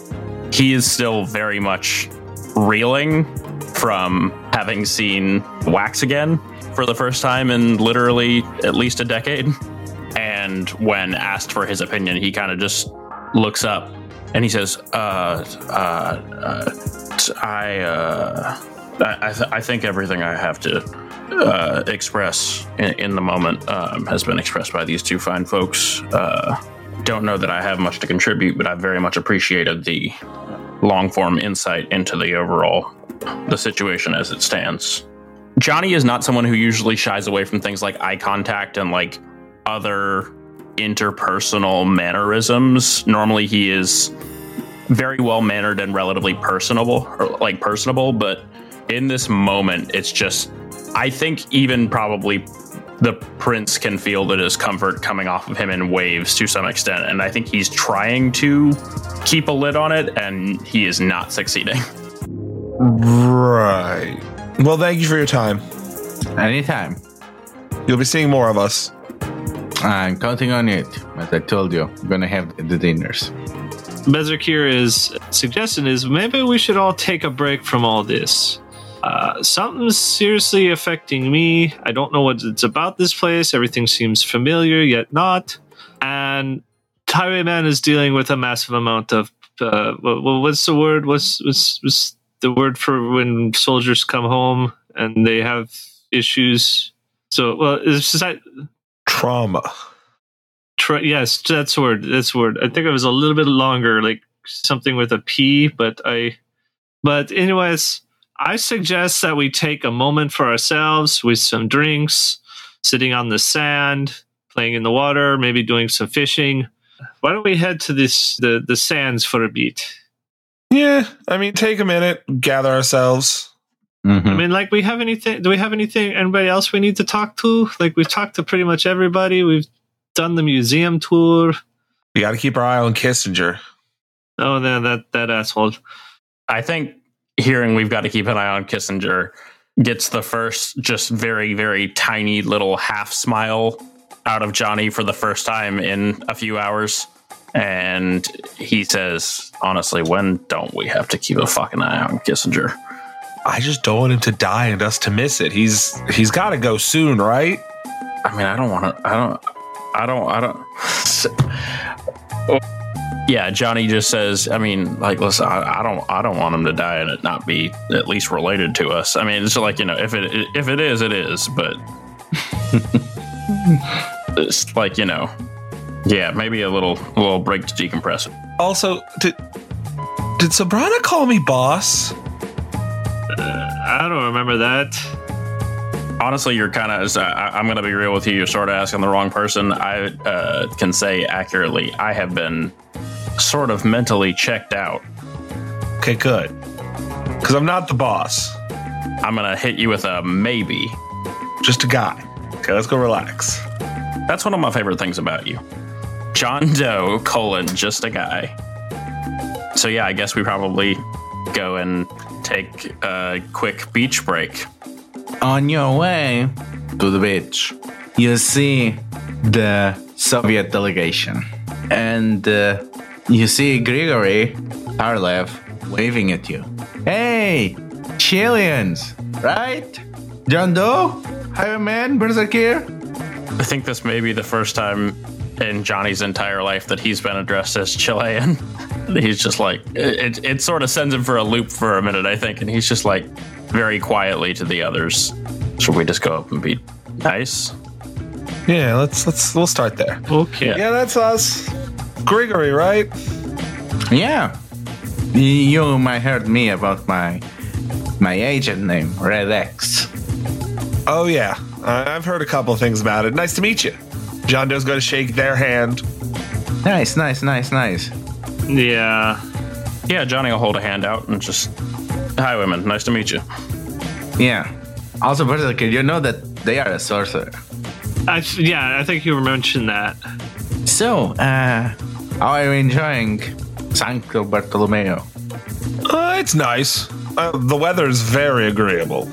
He is still very much reeling from having seen Wax again for the first time in literally at least a decade. And when asked for his opinion, he kind of just looks up and he says, uh, uh, uh I, uh, I, th- I, think everything I have to uh, express in, in, the moment um, has been expressed by these two fine folks. Uh, don't know that I have much to contribute, but I very much appreciated the long form insight into the overall the situation as it stands. Johnny is not someone who usually shies away from things like eye contact and like other interpersonal mannerisms. Normally, he is very well mannered and relatively personable, or like personable. But in this moment, it's just, I think, even probably the prince can feel the discomfort coming off of him in waves to some extent. And I think he's trying to keep a lid on it, and he is not succeeding. Right. Well, thank you for your time. Anytime. You'll be seeing more of us. I'm counting on it. As I told you, I'm gonna have the dinners. Berserkir's suggestion is maybe we should all take a break from all this. Uh, something's seriously affecting me. I don't know what it's about this place. Everything seems familiar, yet not. And Highwayman is dealing with a massive amount of uh, what's the word? What's, what's what's the word for when soldiers come home and they have issues? So, well, is that Trauma. Tra- yes, that's word. That's word. I think it was a little bit longer, like something with a P, but I. But anyways, I suggest that we take a moment for ourselves with some drinks, sitting on the sand, playing in the water, maybe doing some fishing. Why don't we head to this the the sands for a beat? Yeah, I mean, take a minute, gather ourselves. Mhm. I mean, like, we have anything? Do we have anything? Anybody else we need to talk to? Like, we've talked to pretty much everybody. We've done the museum tour. We got to keep our eye on Kissinger. Oh, that that that asshole. I think hearing we've got to keep an eye on Kissinger gets the first just very, very tiny little half smile out of Johnny for the first time in a few hours. And he says, honestly, when don't we have to keep a fucking eye on Kissinger? I just don't want him to die and us to miss it. He's he's got to go soon, right? I mean, I don't want to, I don't, I don't, I don't. Yeah, Johnny just says. I mean, like, listen, I, I don't, I don't want him to die and it not be at least related to us. I mean, it's like you know, if it, if it is, it is. But it's like you know, yeah, maybe a little, a little break to decompress. Also, did did Sobrana call me boss? I don't remember that. Honestly, you're kind of. I'm going to be real with you. You're sort of asking the wrong person. I uh, can say accurately, I have been sort of mentally checked out. Okay, good. Because I'm not the boss, I'm going to hit you with a maybe. just a guy. Okay, let's go relax. That's one of my favorite things about you. John Doe, colon, just a guy. So, yeah, I guess we probably go and take a quick beach break. On your way to the beach, you see the Soviet delegation. And uh, you see Grigory Tarlev waving at you. Hey, Chileans, right? John Doe? Highwayman, Berserkir? I think this may be the first time in Johnny's entire life that he's been addressed as Chilean. he's just like, it, it sort of sends him for a loop for a minute, I think. And he's just like, very quietly to the others. Should we just go up and be nice? Yeah, let's let's we'll start there. Okay. Yeah, that's us. Gregory, right? Yeah. You might heard me about my my agent name, Red X. Oh yeah, I- I've heard a couple things about it. Nice to meet you. John Doe's going to shake their hand. Nice, nice, nice, nice. Yeah. Yeah, Johnny will hold a hand out and just, hi, women. Nice to meet you. Yeah. Also, Berserkir, you know that they are a sorcerer. I, yeah, I think you mentioned that. So, uh, how are you enjoying Santo Bartolomeo? Uh, it's nice. Uh, the is very agreeable.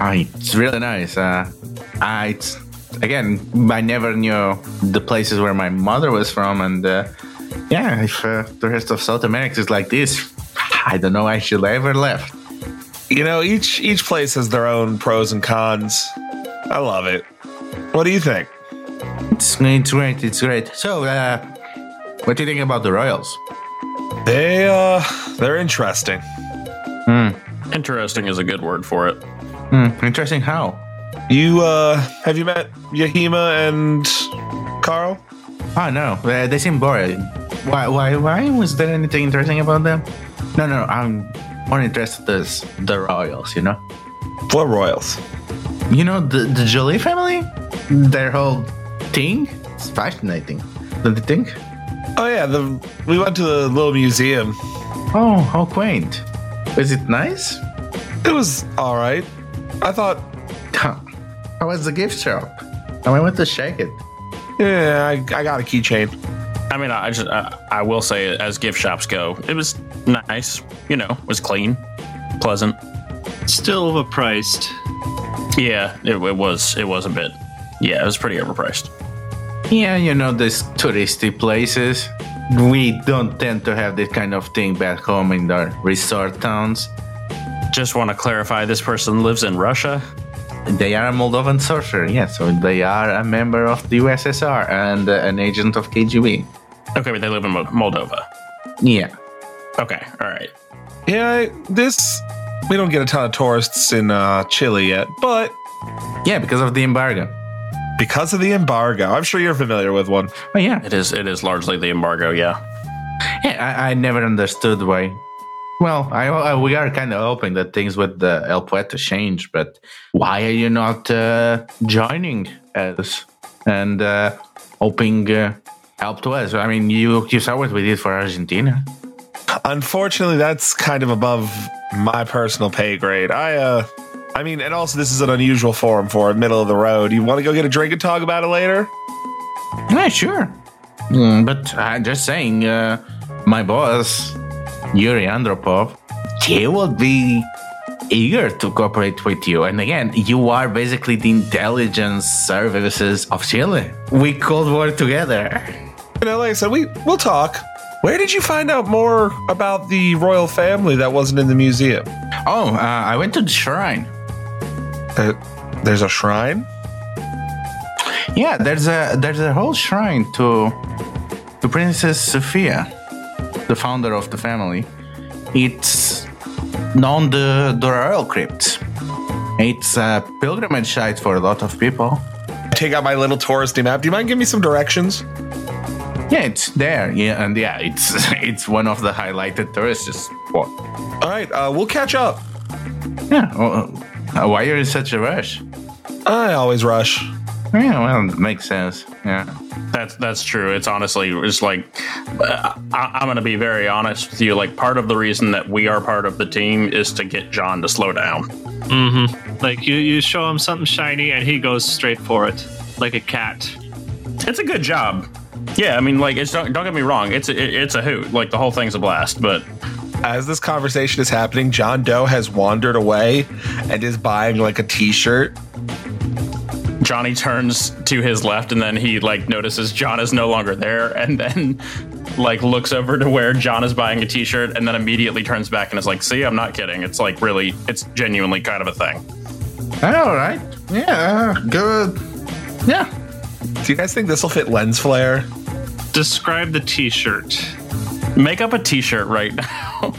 Ah, it's really nice. Uh, uh, it's again, I never knew the places where my mother was from, and uh, yeah, if uh, the rest of South America is like this, I don't know. I should ever left. You know, each each place has their own pros and cons. I love it. What do you think? It's, it's great. It's great. So, uh, what do you think about the Royals? They uh, they're interesting. Interesting is a good word for it. Hmm, interesting. How? You uh, have you met Yahima and Carl? Oh no, uh, they seem boring. Why? Why? Why was there anything interesting about them? No, no, I'm more interested as the Royals. You know, What Royals? you know the the Jolie family, their whole thing. It's fascinating. Don't you think? Oh yeah, the we went to the little museum. Oh, how quaint. Was it nice? It was all right. I thought, How was the gift shop? I went to shake it. yeah, I, I got a keychain. I mean, I just, I, I will say, as gift shops go, it was nice. You know, it was clean, pleasant. Still overpriced. Yeah, it, it was, it was a bit. Yeah, it was pretty overpriced. Yeah, you know these touristy places. we don't tend to have this kind of thing back home in our resort towns. Just want to clarify this person lives in Russia. They are a Moldovan sorcerer, yes. So they are a member of the USSR and uh, an agent of KGB. Okay, but they live in Mo- Moldova. Yeah. Okay, all right. Yeah, this we don't get a ton of tourists in uh, Chile yet, but Yeah, because of the embargo. because of the embargo, I'm sure you're familiar with one. Oh, yeah. It is. It is largely the embargo. Yeah. Yeah, I, I never understood why. Well, I, I we are kind of hoping that things with the El Poeta change, but why are you not uh, joining us and uh, hoping uh, help to us? I mean, you you saw what we did for Argentina. Unfortunately, that's kind of above my personal pay grade. I uh I mean, and also this is an unusual forum for it, middle of the road. You want to go get a drink and talk about it later? Yeah, sure. Mm, but I'm just saying, uh, my boss, Yuri Andropov, he will be eager to cooperate with you. And again, you are basically the intelligence services of Chile. We could work together. You know, like I said, we we'll talk. Where did you find out more about the royal family that wasn't in the museum? Oh, uh, I went to the shrine. Uh, there's a shrine. Yeah, there's a there's a whole shrine to to Princess Sophia, the founder of the family. It's known the the royal crypt. It's a pilgrimage site for a lot of people. Take out my little touristy map. Do you mind giving me some directions? Yeah, it's there. Yeah, and yeah, it's it's one of the highlighted tourist spot. All right, uh, we'll catch up. Yeah. Well, uh, why are you in such a rush? I always rush. Yeah, well, it makes sense. Yeah. That's that's true. It's honestly it's like uh, I, I'm going to be very honest with you. Like part of the reason that we are part of the team is to get John to slow down. Mm-hmm. Like you, you show him something shiny and he goes straight for it, like a cat. It's a good job. Yeah, I mean, like it's don't, don't get me wrong. It's a, it, it's a hoot. Like the whole thing's a blast. But As this conversation is happening, John Doe has wandered away and is buying like a T-shirt. Johnny turns to his left and then he like notices John is no longer there and then like looks over to where John is buying a t-shirt and then immediately turns back and is like, "See, I'm not kidding. It's like really it's genuinely kind of a thing." All right. Yeah. Good. Yeah. Do you guys think this will fit lens flare? Describe the T-shirt. Make up a t-shirt right now.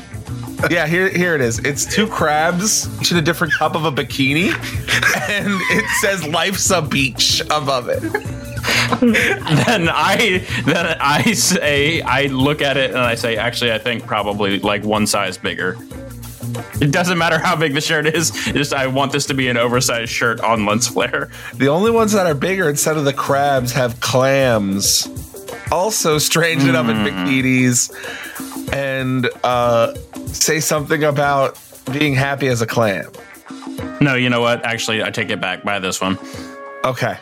Yeah, here here it is. It's two crabs each in a different cup of a bikini, and it says "Life's a beach" above it. then I then I say I look at it and I say, "Actually, I think probably like one size bigger." It doesn't matter how big the shirt is. Just I want this to be an oversized shirt on lens flare. The only ones that are bigger instead of the crabs have clams. Also, strange enough in bikinis, and uh, say something about being happy as a clam. No, you know what? Actually, I take it back. Buy this one. Okay.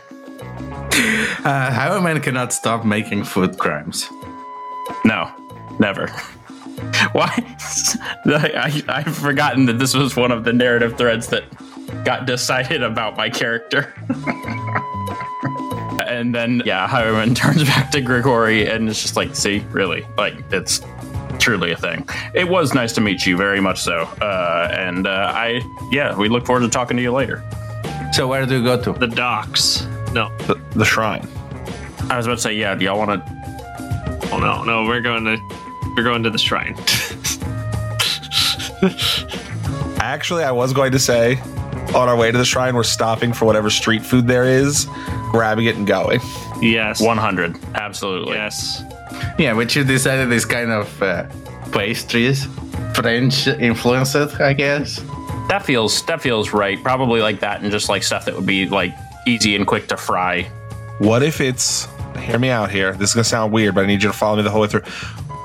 Uh, Highwayman cannot stop making food crimes. No, never. Why? I, I, I've forgotten that this was one of the narrative threads that got decided about my character. and then, yeah, Highwayman turns back to Grigory and it's just like, see, really? Like, it's truly a thing. It was nice to meet you, very much so. Uh, and uh, I, yeah, we look forward to talking to you later. So where do you go to? The docks. No, The, the shrine. I was about to say, yeah, do y'all want to? oh no, no, we're going to we're going to the shrine. Actually, I was going to say, on our way to the shrine, we're stopping for whatever street food there is, grabbing it and going. yes. 100. Absolutely. Yes. Yeah, which you decided is kind of uh, pastries, French influenced, I guess. That feels that feels right. Probably like that, and just like stuff that would be like easy and quick to fry. What if it's, hear me out here, this is going to sound weird, but I need you to follow me the whole way through.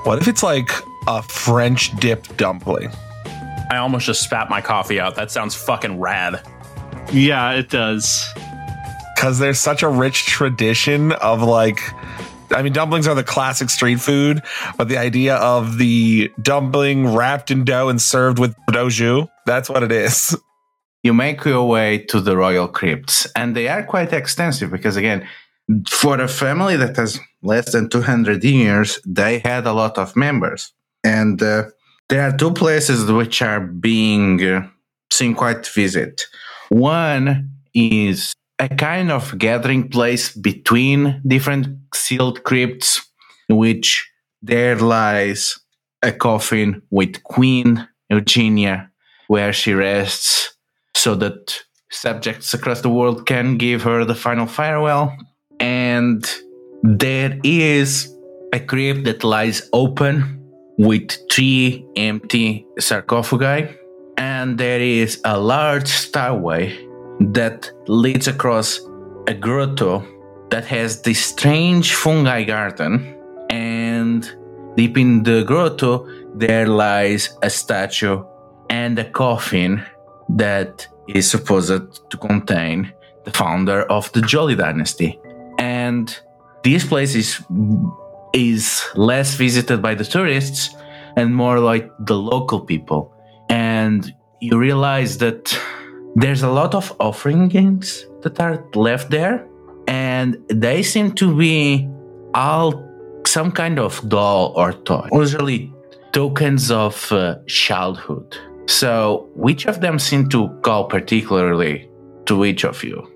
What if it's like a French dip dumpling? I almost just spat my coffee out. That sounds fucking rad. Yeah, it does. because there's such a rich tradition of like I mean, dumplings are the classic street food, but the idea of the dumpling wrapped in dough and served with dough jus, that's what it is. You make your way to the royal crypts, and they are quite extensive because, again, for a family that has less than 200 years, they had a lot of members. And uh, there are two places which are being uh, seen quite visit. One is a kind of gathering place between different sealed crypts, in which there lies a coffin with Queen Eugenia, where she rests, so that subjects across the world can give her the final farewell. And there is a crypt that lies open with three empty sarcophagi. And there is a large stairway that leads across a grotto that has this strange fungi garden. And deep in the grotto, there lies a statue and a coffin that is supposed to contain the founder of the Jolie dynasty. And this place is is less visited by the tourists and more like the local people. And you realize that there's a lot of offerings that are left there, and they seem to be all some kind of doll or toy, usually tokens of uh, childhood. So, which of them seem to call particularly to each of you?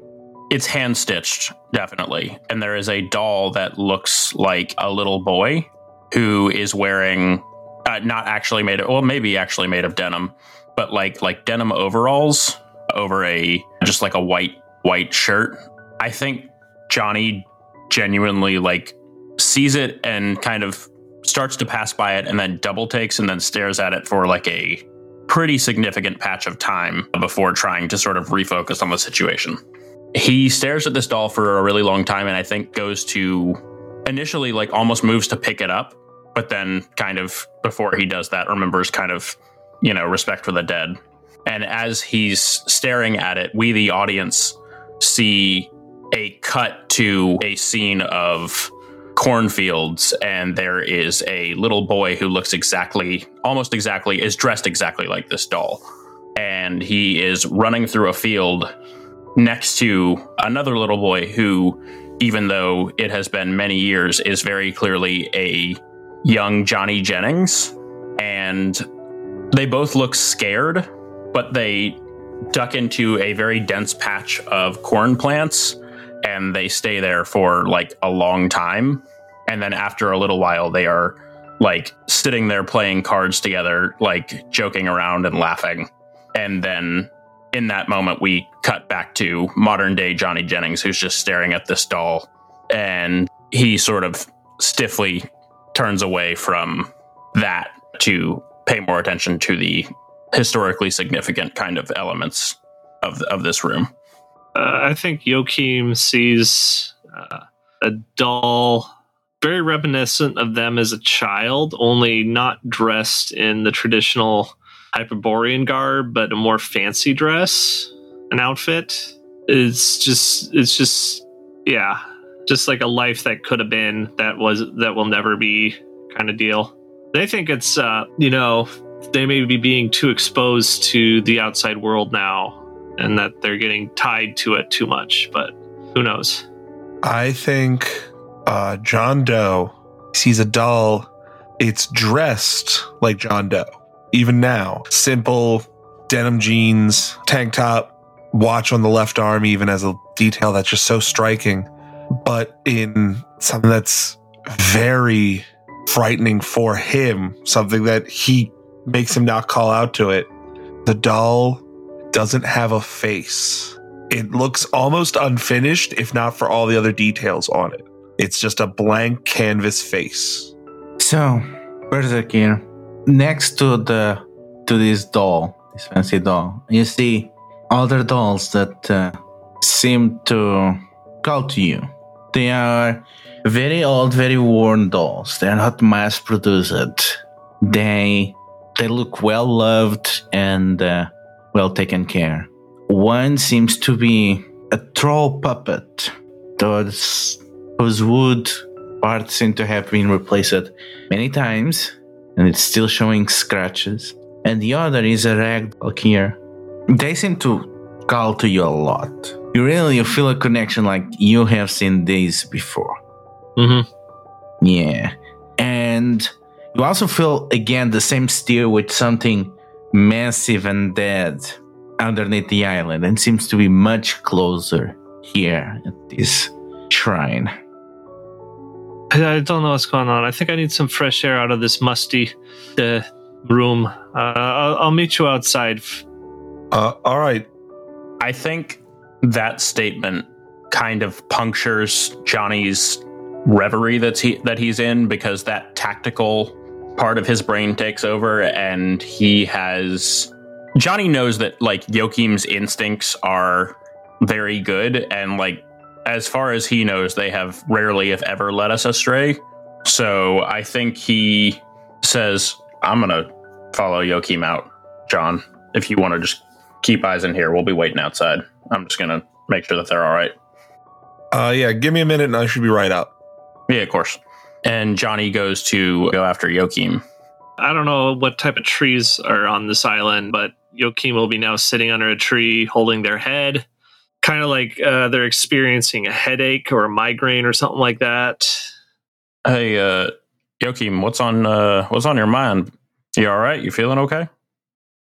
It's hand stitched, definitely. And there is a doll that looks like a little boy who is wearing uh, not actually made of well, maybe actually made of denim, but like like denim overalls over a just like a white white shirt. I think Johnny genuinely like sees it and kind of starts to pass by it and then double takes and then stares at it for like a pretty significant patch of time before trying to sort of refocus on the situation. He stares at this doll for a really long time and I think goes to initially like almost moves to pick it up, but then kind of before he does that remembers kind of, you know, respect for the dead. And as he's staring at it, we the audience see a cut to a scene of cornfields and there is a little boy who looks exactly almost exactly is dressed exactly like this doll and he is running through a field next to another little boy who even though it has been many years is very clearly a young Johnny Jennings and they both look scared but they duck into a very dense patch of corn plants and they stay there for like a long time. And then after a little while, they are like sitting there playing cards together, like joking around and laughing. And then in that moment, we cut back to modern day Johnny Jennings, who's just staring at this doll. And he sort of stiffly turns away from that to pay more attention to the historically significant kind of elements of, of this room. Uh, I think Joachim sees uh, a doll very reminiscent of them as a child, only not dressed in the traditional Hyperborean garb, but a more fancy dress, an outfit. It's just, it's just, yeah, just like a life that could have been that was that will never be kind of deal. They think it's, uh, you know, they may be being too exposed to the outside world now and that they're getting tied to it too much, but who knows? I think uh, John Doe sees a doll. It's dressed like John Doe, even now. Simple denim jeans, tank top, watch on the left arm, even as a detail that's just so striking. But in something that's very frightening for him, something that he makes him not call out to it. The doll doesn't have a face. It looks almost unfinished, if not for all the other details on it. It's just a blank canvas face. So, where does it Berserkir, next to the to this doll, this fancy doll, you see other dolls that uh, seem to call to you. They are very old, very worn dolls. They're not mass produced. They they look well loved and uh, well taken care. One seems to be a troll puppet, those whose wood parts seem to have been replaced many times, and it's still showing scratches. And the other is a rag here. They seem to call to you a lot. you really you feel a connection like you have seen these before. Mm-hmm. Yeah. And you also feel again the same stir with something massive and dead underneath the island and seems to be much closer here at this shrine. I I don't know what's going on. I think I need some fresh air out of this musty uh, room. Uh, I'll, I'll meet you outside. Uh, all right. I think that statement kind of punctures Johnny's reverie that's he that he's in because that tactical part of his brain takes over and he has Johnny knows that like Joachim's instincts are very good and like as far as he knows they have rarely if ever led us astray. So I think he says I'm going to follow Joachim out, John. If you want to just keep eyes in here, we'll be waiting outside. I'm just going to make sure that they're all right. Uh, yeah, give me a minute and I should be right up. Yeah, of course. And Johnny goes to go after Joachim. I don't know what type of trees are on this island, but Joachim will be now sitting under a tree holding their head, kind of like uh, they're experiencing a headache or a migraine or something like that. Hey, uh, Joachim, what's on uh, what's on your mind? You all right? You feeling okay?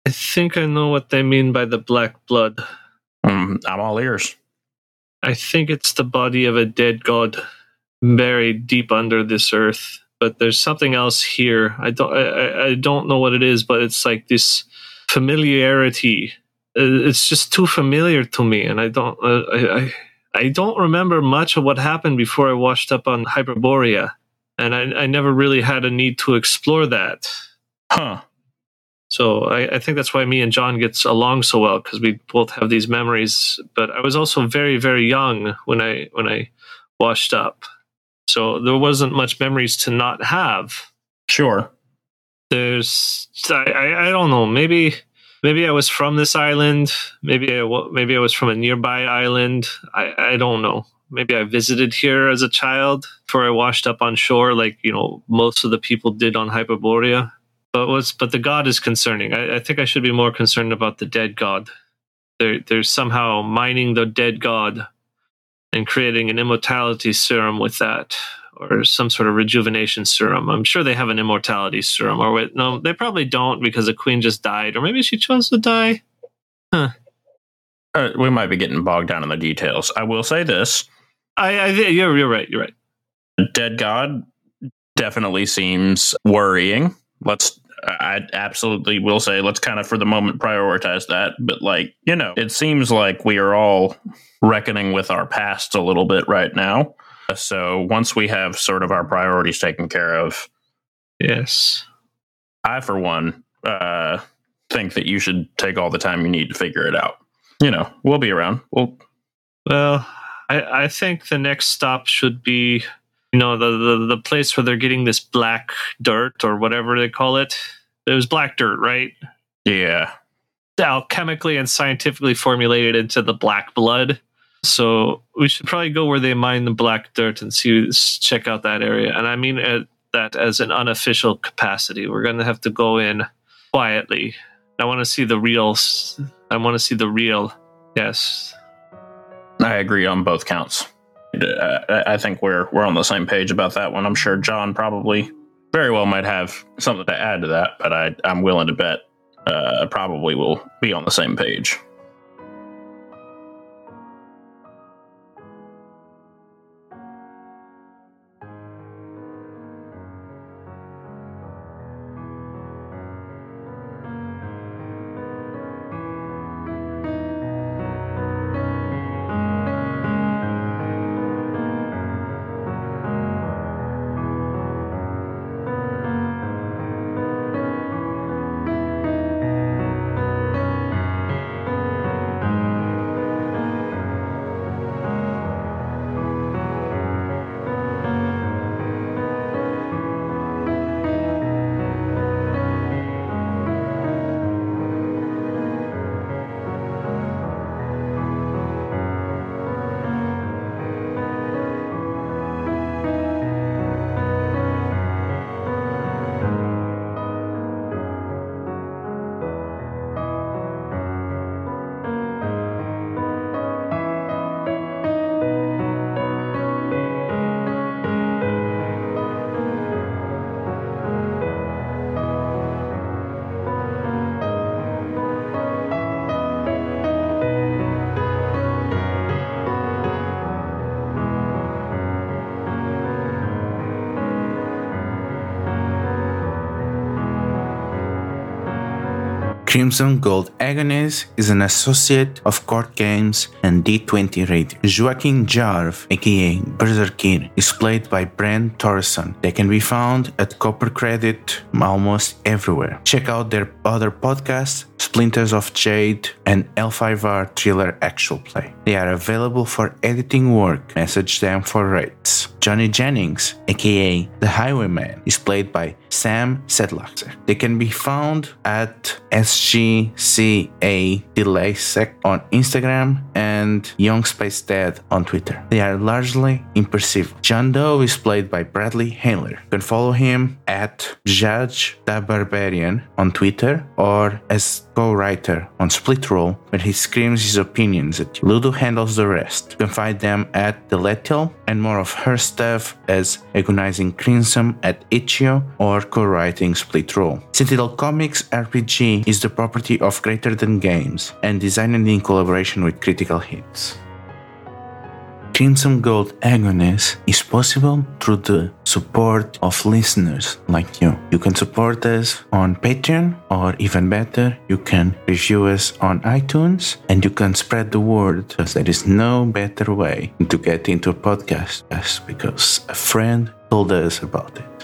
I think I know what they mean by the black blood. Mm, I'm all ears. I think it's the body of a dead god buried deep under this earth. But there's something else here. I don't. I, I- I don't know what it is, but it's like this familiarity. It's just too familiar to me, and I don't. Uh, I, I I don't remember much of what happened before I washed up on Hyperborea, and I, I never really had a need to explore that. Huh. So I, I think that's why me and John gets along so well because we both have these memories. But I was also very, very young when I when I washed up, so there wasn't much memories to not have. Sure. There's I, I, I don't know maybe maybe I was from this island maybe I maybe I was from a nearby island I I don't know maybe I visited here as a child before I washed up on shore like you know most of the people did on Hyperborea. But what's but the god is concerning. I, I think I should be more concerned about the dead god. They're they're somehow mining the dead god and creating an immortality serum with that, or some sort of rejuvenation serum. I'm sure they have an immortality serum, or wait, no, they probably don't because the queen just died, or maybe she chose to die. Uh, we might be getting bogged down in the details. I will say this: I, I you're you're right. You're right. Dead God definitely seems worrying. Let's. I absolutely will say let's kind of for the moment prioritize that. But like you know, it seems like we are all reckoning with our past a little bit right now. So once we have sort of our priorities taken care of, Yes. I for one uh, think that you should take all the time you need to figure it out. You know, we'll be around. We'll Well, I, I think the next stop should be, you know, the, the the place where they're getting this black dirt or whatever they call it. It was black dirt, right? yeah. Alchemically and scientifically formulated into the black blood. So we should probably go where they mine the black dirt and see, check out that area. And I mean uh, that as an unofficial capacity. We're going to have to go in quietly. I want to see the real. I want to see the real. Yes, I agree on both counts. Uh, I think we're we're on the same page about that one. I'm sure John probably very well might have something to add to that, but I I'm willing to bet uh, probably will be on the same page. Crimson Gold Agonist is an associate of Court Games and D20 Radio. Joachim Jarv, aka Berserkir, is played by Brent Torreson. They can be found at Copper Credit almost everywhere. Check out their other podcasts, Splinters of Jade and L5R Thriller Actual Play. They are available for editing work. Message them for rates. Johnny Jennings, aka The Highwayman, is played by Sam Sedlacher. They can be found at SGCA Delaysec on Instagram and Young Space Dad on Twitter. They are largely imperceptible. John Doe is played by Bradley Handler. You can follow him at Judge the Barbarian on Twitter or as co-writer on Split Roll, where he screams his opinions at you. Ludo handles the rest. You can find them at The Lethal and more of her stuff as Agonizing Crimson at Itch.io or co-writing Split Roll. Citadel Comics RPG is the property of Greater Than Games and designed in collaboration with Critical Hits. Crimson Gold Agonist is possible through the support of listeners like you. You can support us on Patreon, or even better, you can review us on iTunes and you can spread the word because there is no better way to get into a podcast because a friend told us about it.